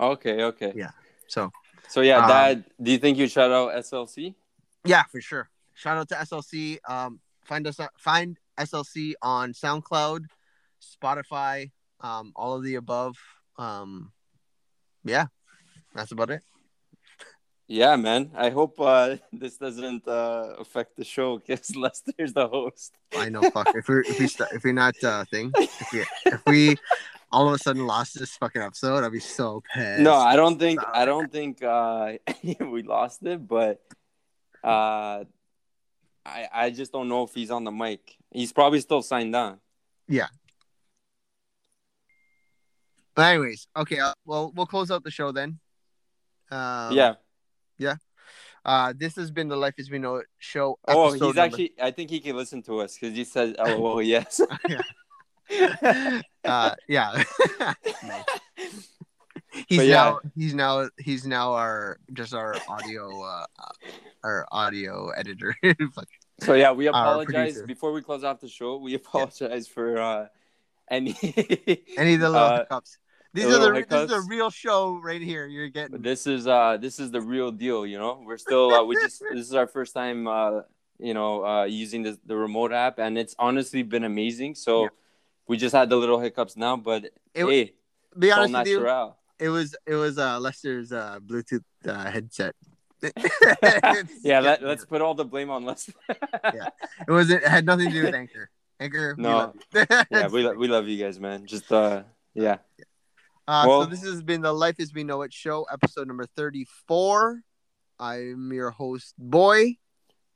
Okay. Okay. Yeah. so So yeah, Um, Dad. Do you think you shout out SLC? Yeah, for sure. Shout out to SLC. Um, find us find SLC on SoundCloud, Spotify, um, all of the above. Um, yeah, that's about it. Yeah, man. I hope uh, this doesn't uh, affect the show because Lester's the host. I know. Fuck. if we're if we st- if we're not uh thing, if we if we all of a sudden lost this fucking episode, I'd be so pissed. No, I don't think Sorry. I don't think uh, we lost it, but uh, I I just don't know if he's on the mic. He's probably still signed on. Yeah. But anyways, okay. Uh, well, we'll close out the show then. Um, yeah. Uh, this has been the Life as We Know It show. Oh, he's number- actually. I think he can listen to us because he said, "Oh, yes." uh yeah Nice. he's yeah. now he's now he's now our just our audio uh our audio editor So yeah, we apologize before we close off the show. We apologize for uh, any. any of the little Uh, hiccups these the are the this is the real show right here you're getting this is uh, this is the real deal. You know, we're still uh, we just this is our first time uh, you know uh, using the the remote app, and it's honestly been amazing. So Yeah. we just had the little hiccups now, but It- hey, be honest with you it was it was uh lester's uh bluetooth uh headset yeah, let, let's put all the blame on Lester. Yeah, it was it had nothing to do with anchor anchor we No. love yeah, we lo- we love you guys, man. Just uh, yeah. Uh, Well- so this has been the Life as We Know It show, episode number 34. I'm your host, Boy.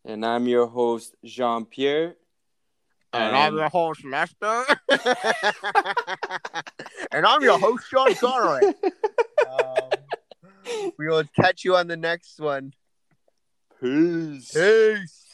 And I'm your host, Jean Pierre. And I'm your host, Lester. and I'm your host, Sean Conroy. um, we will catch you on the next one. Peace. Peace.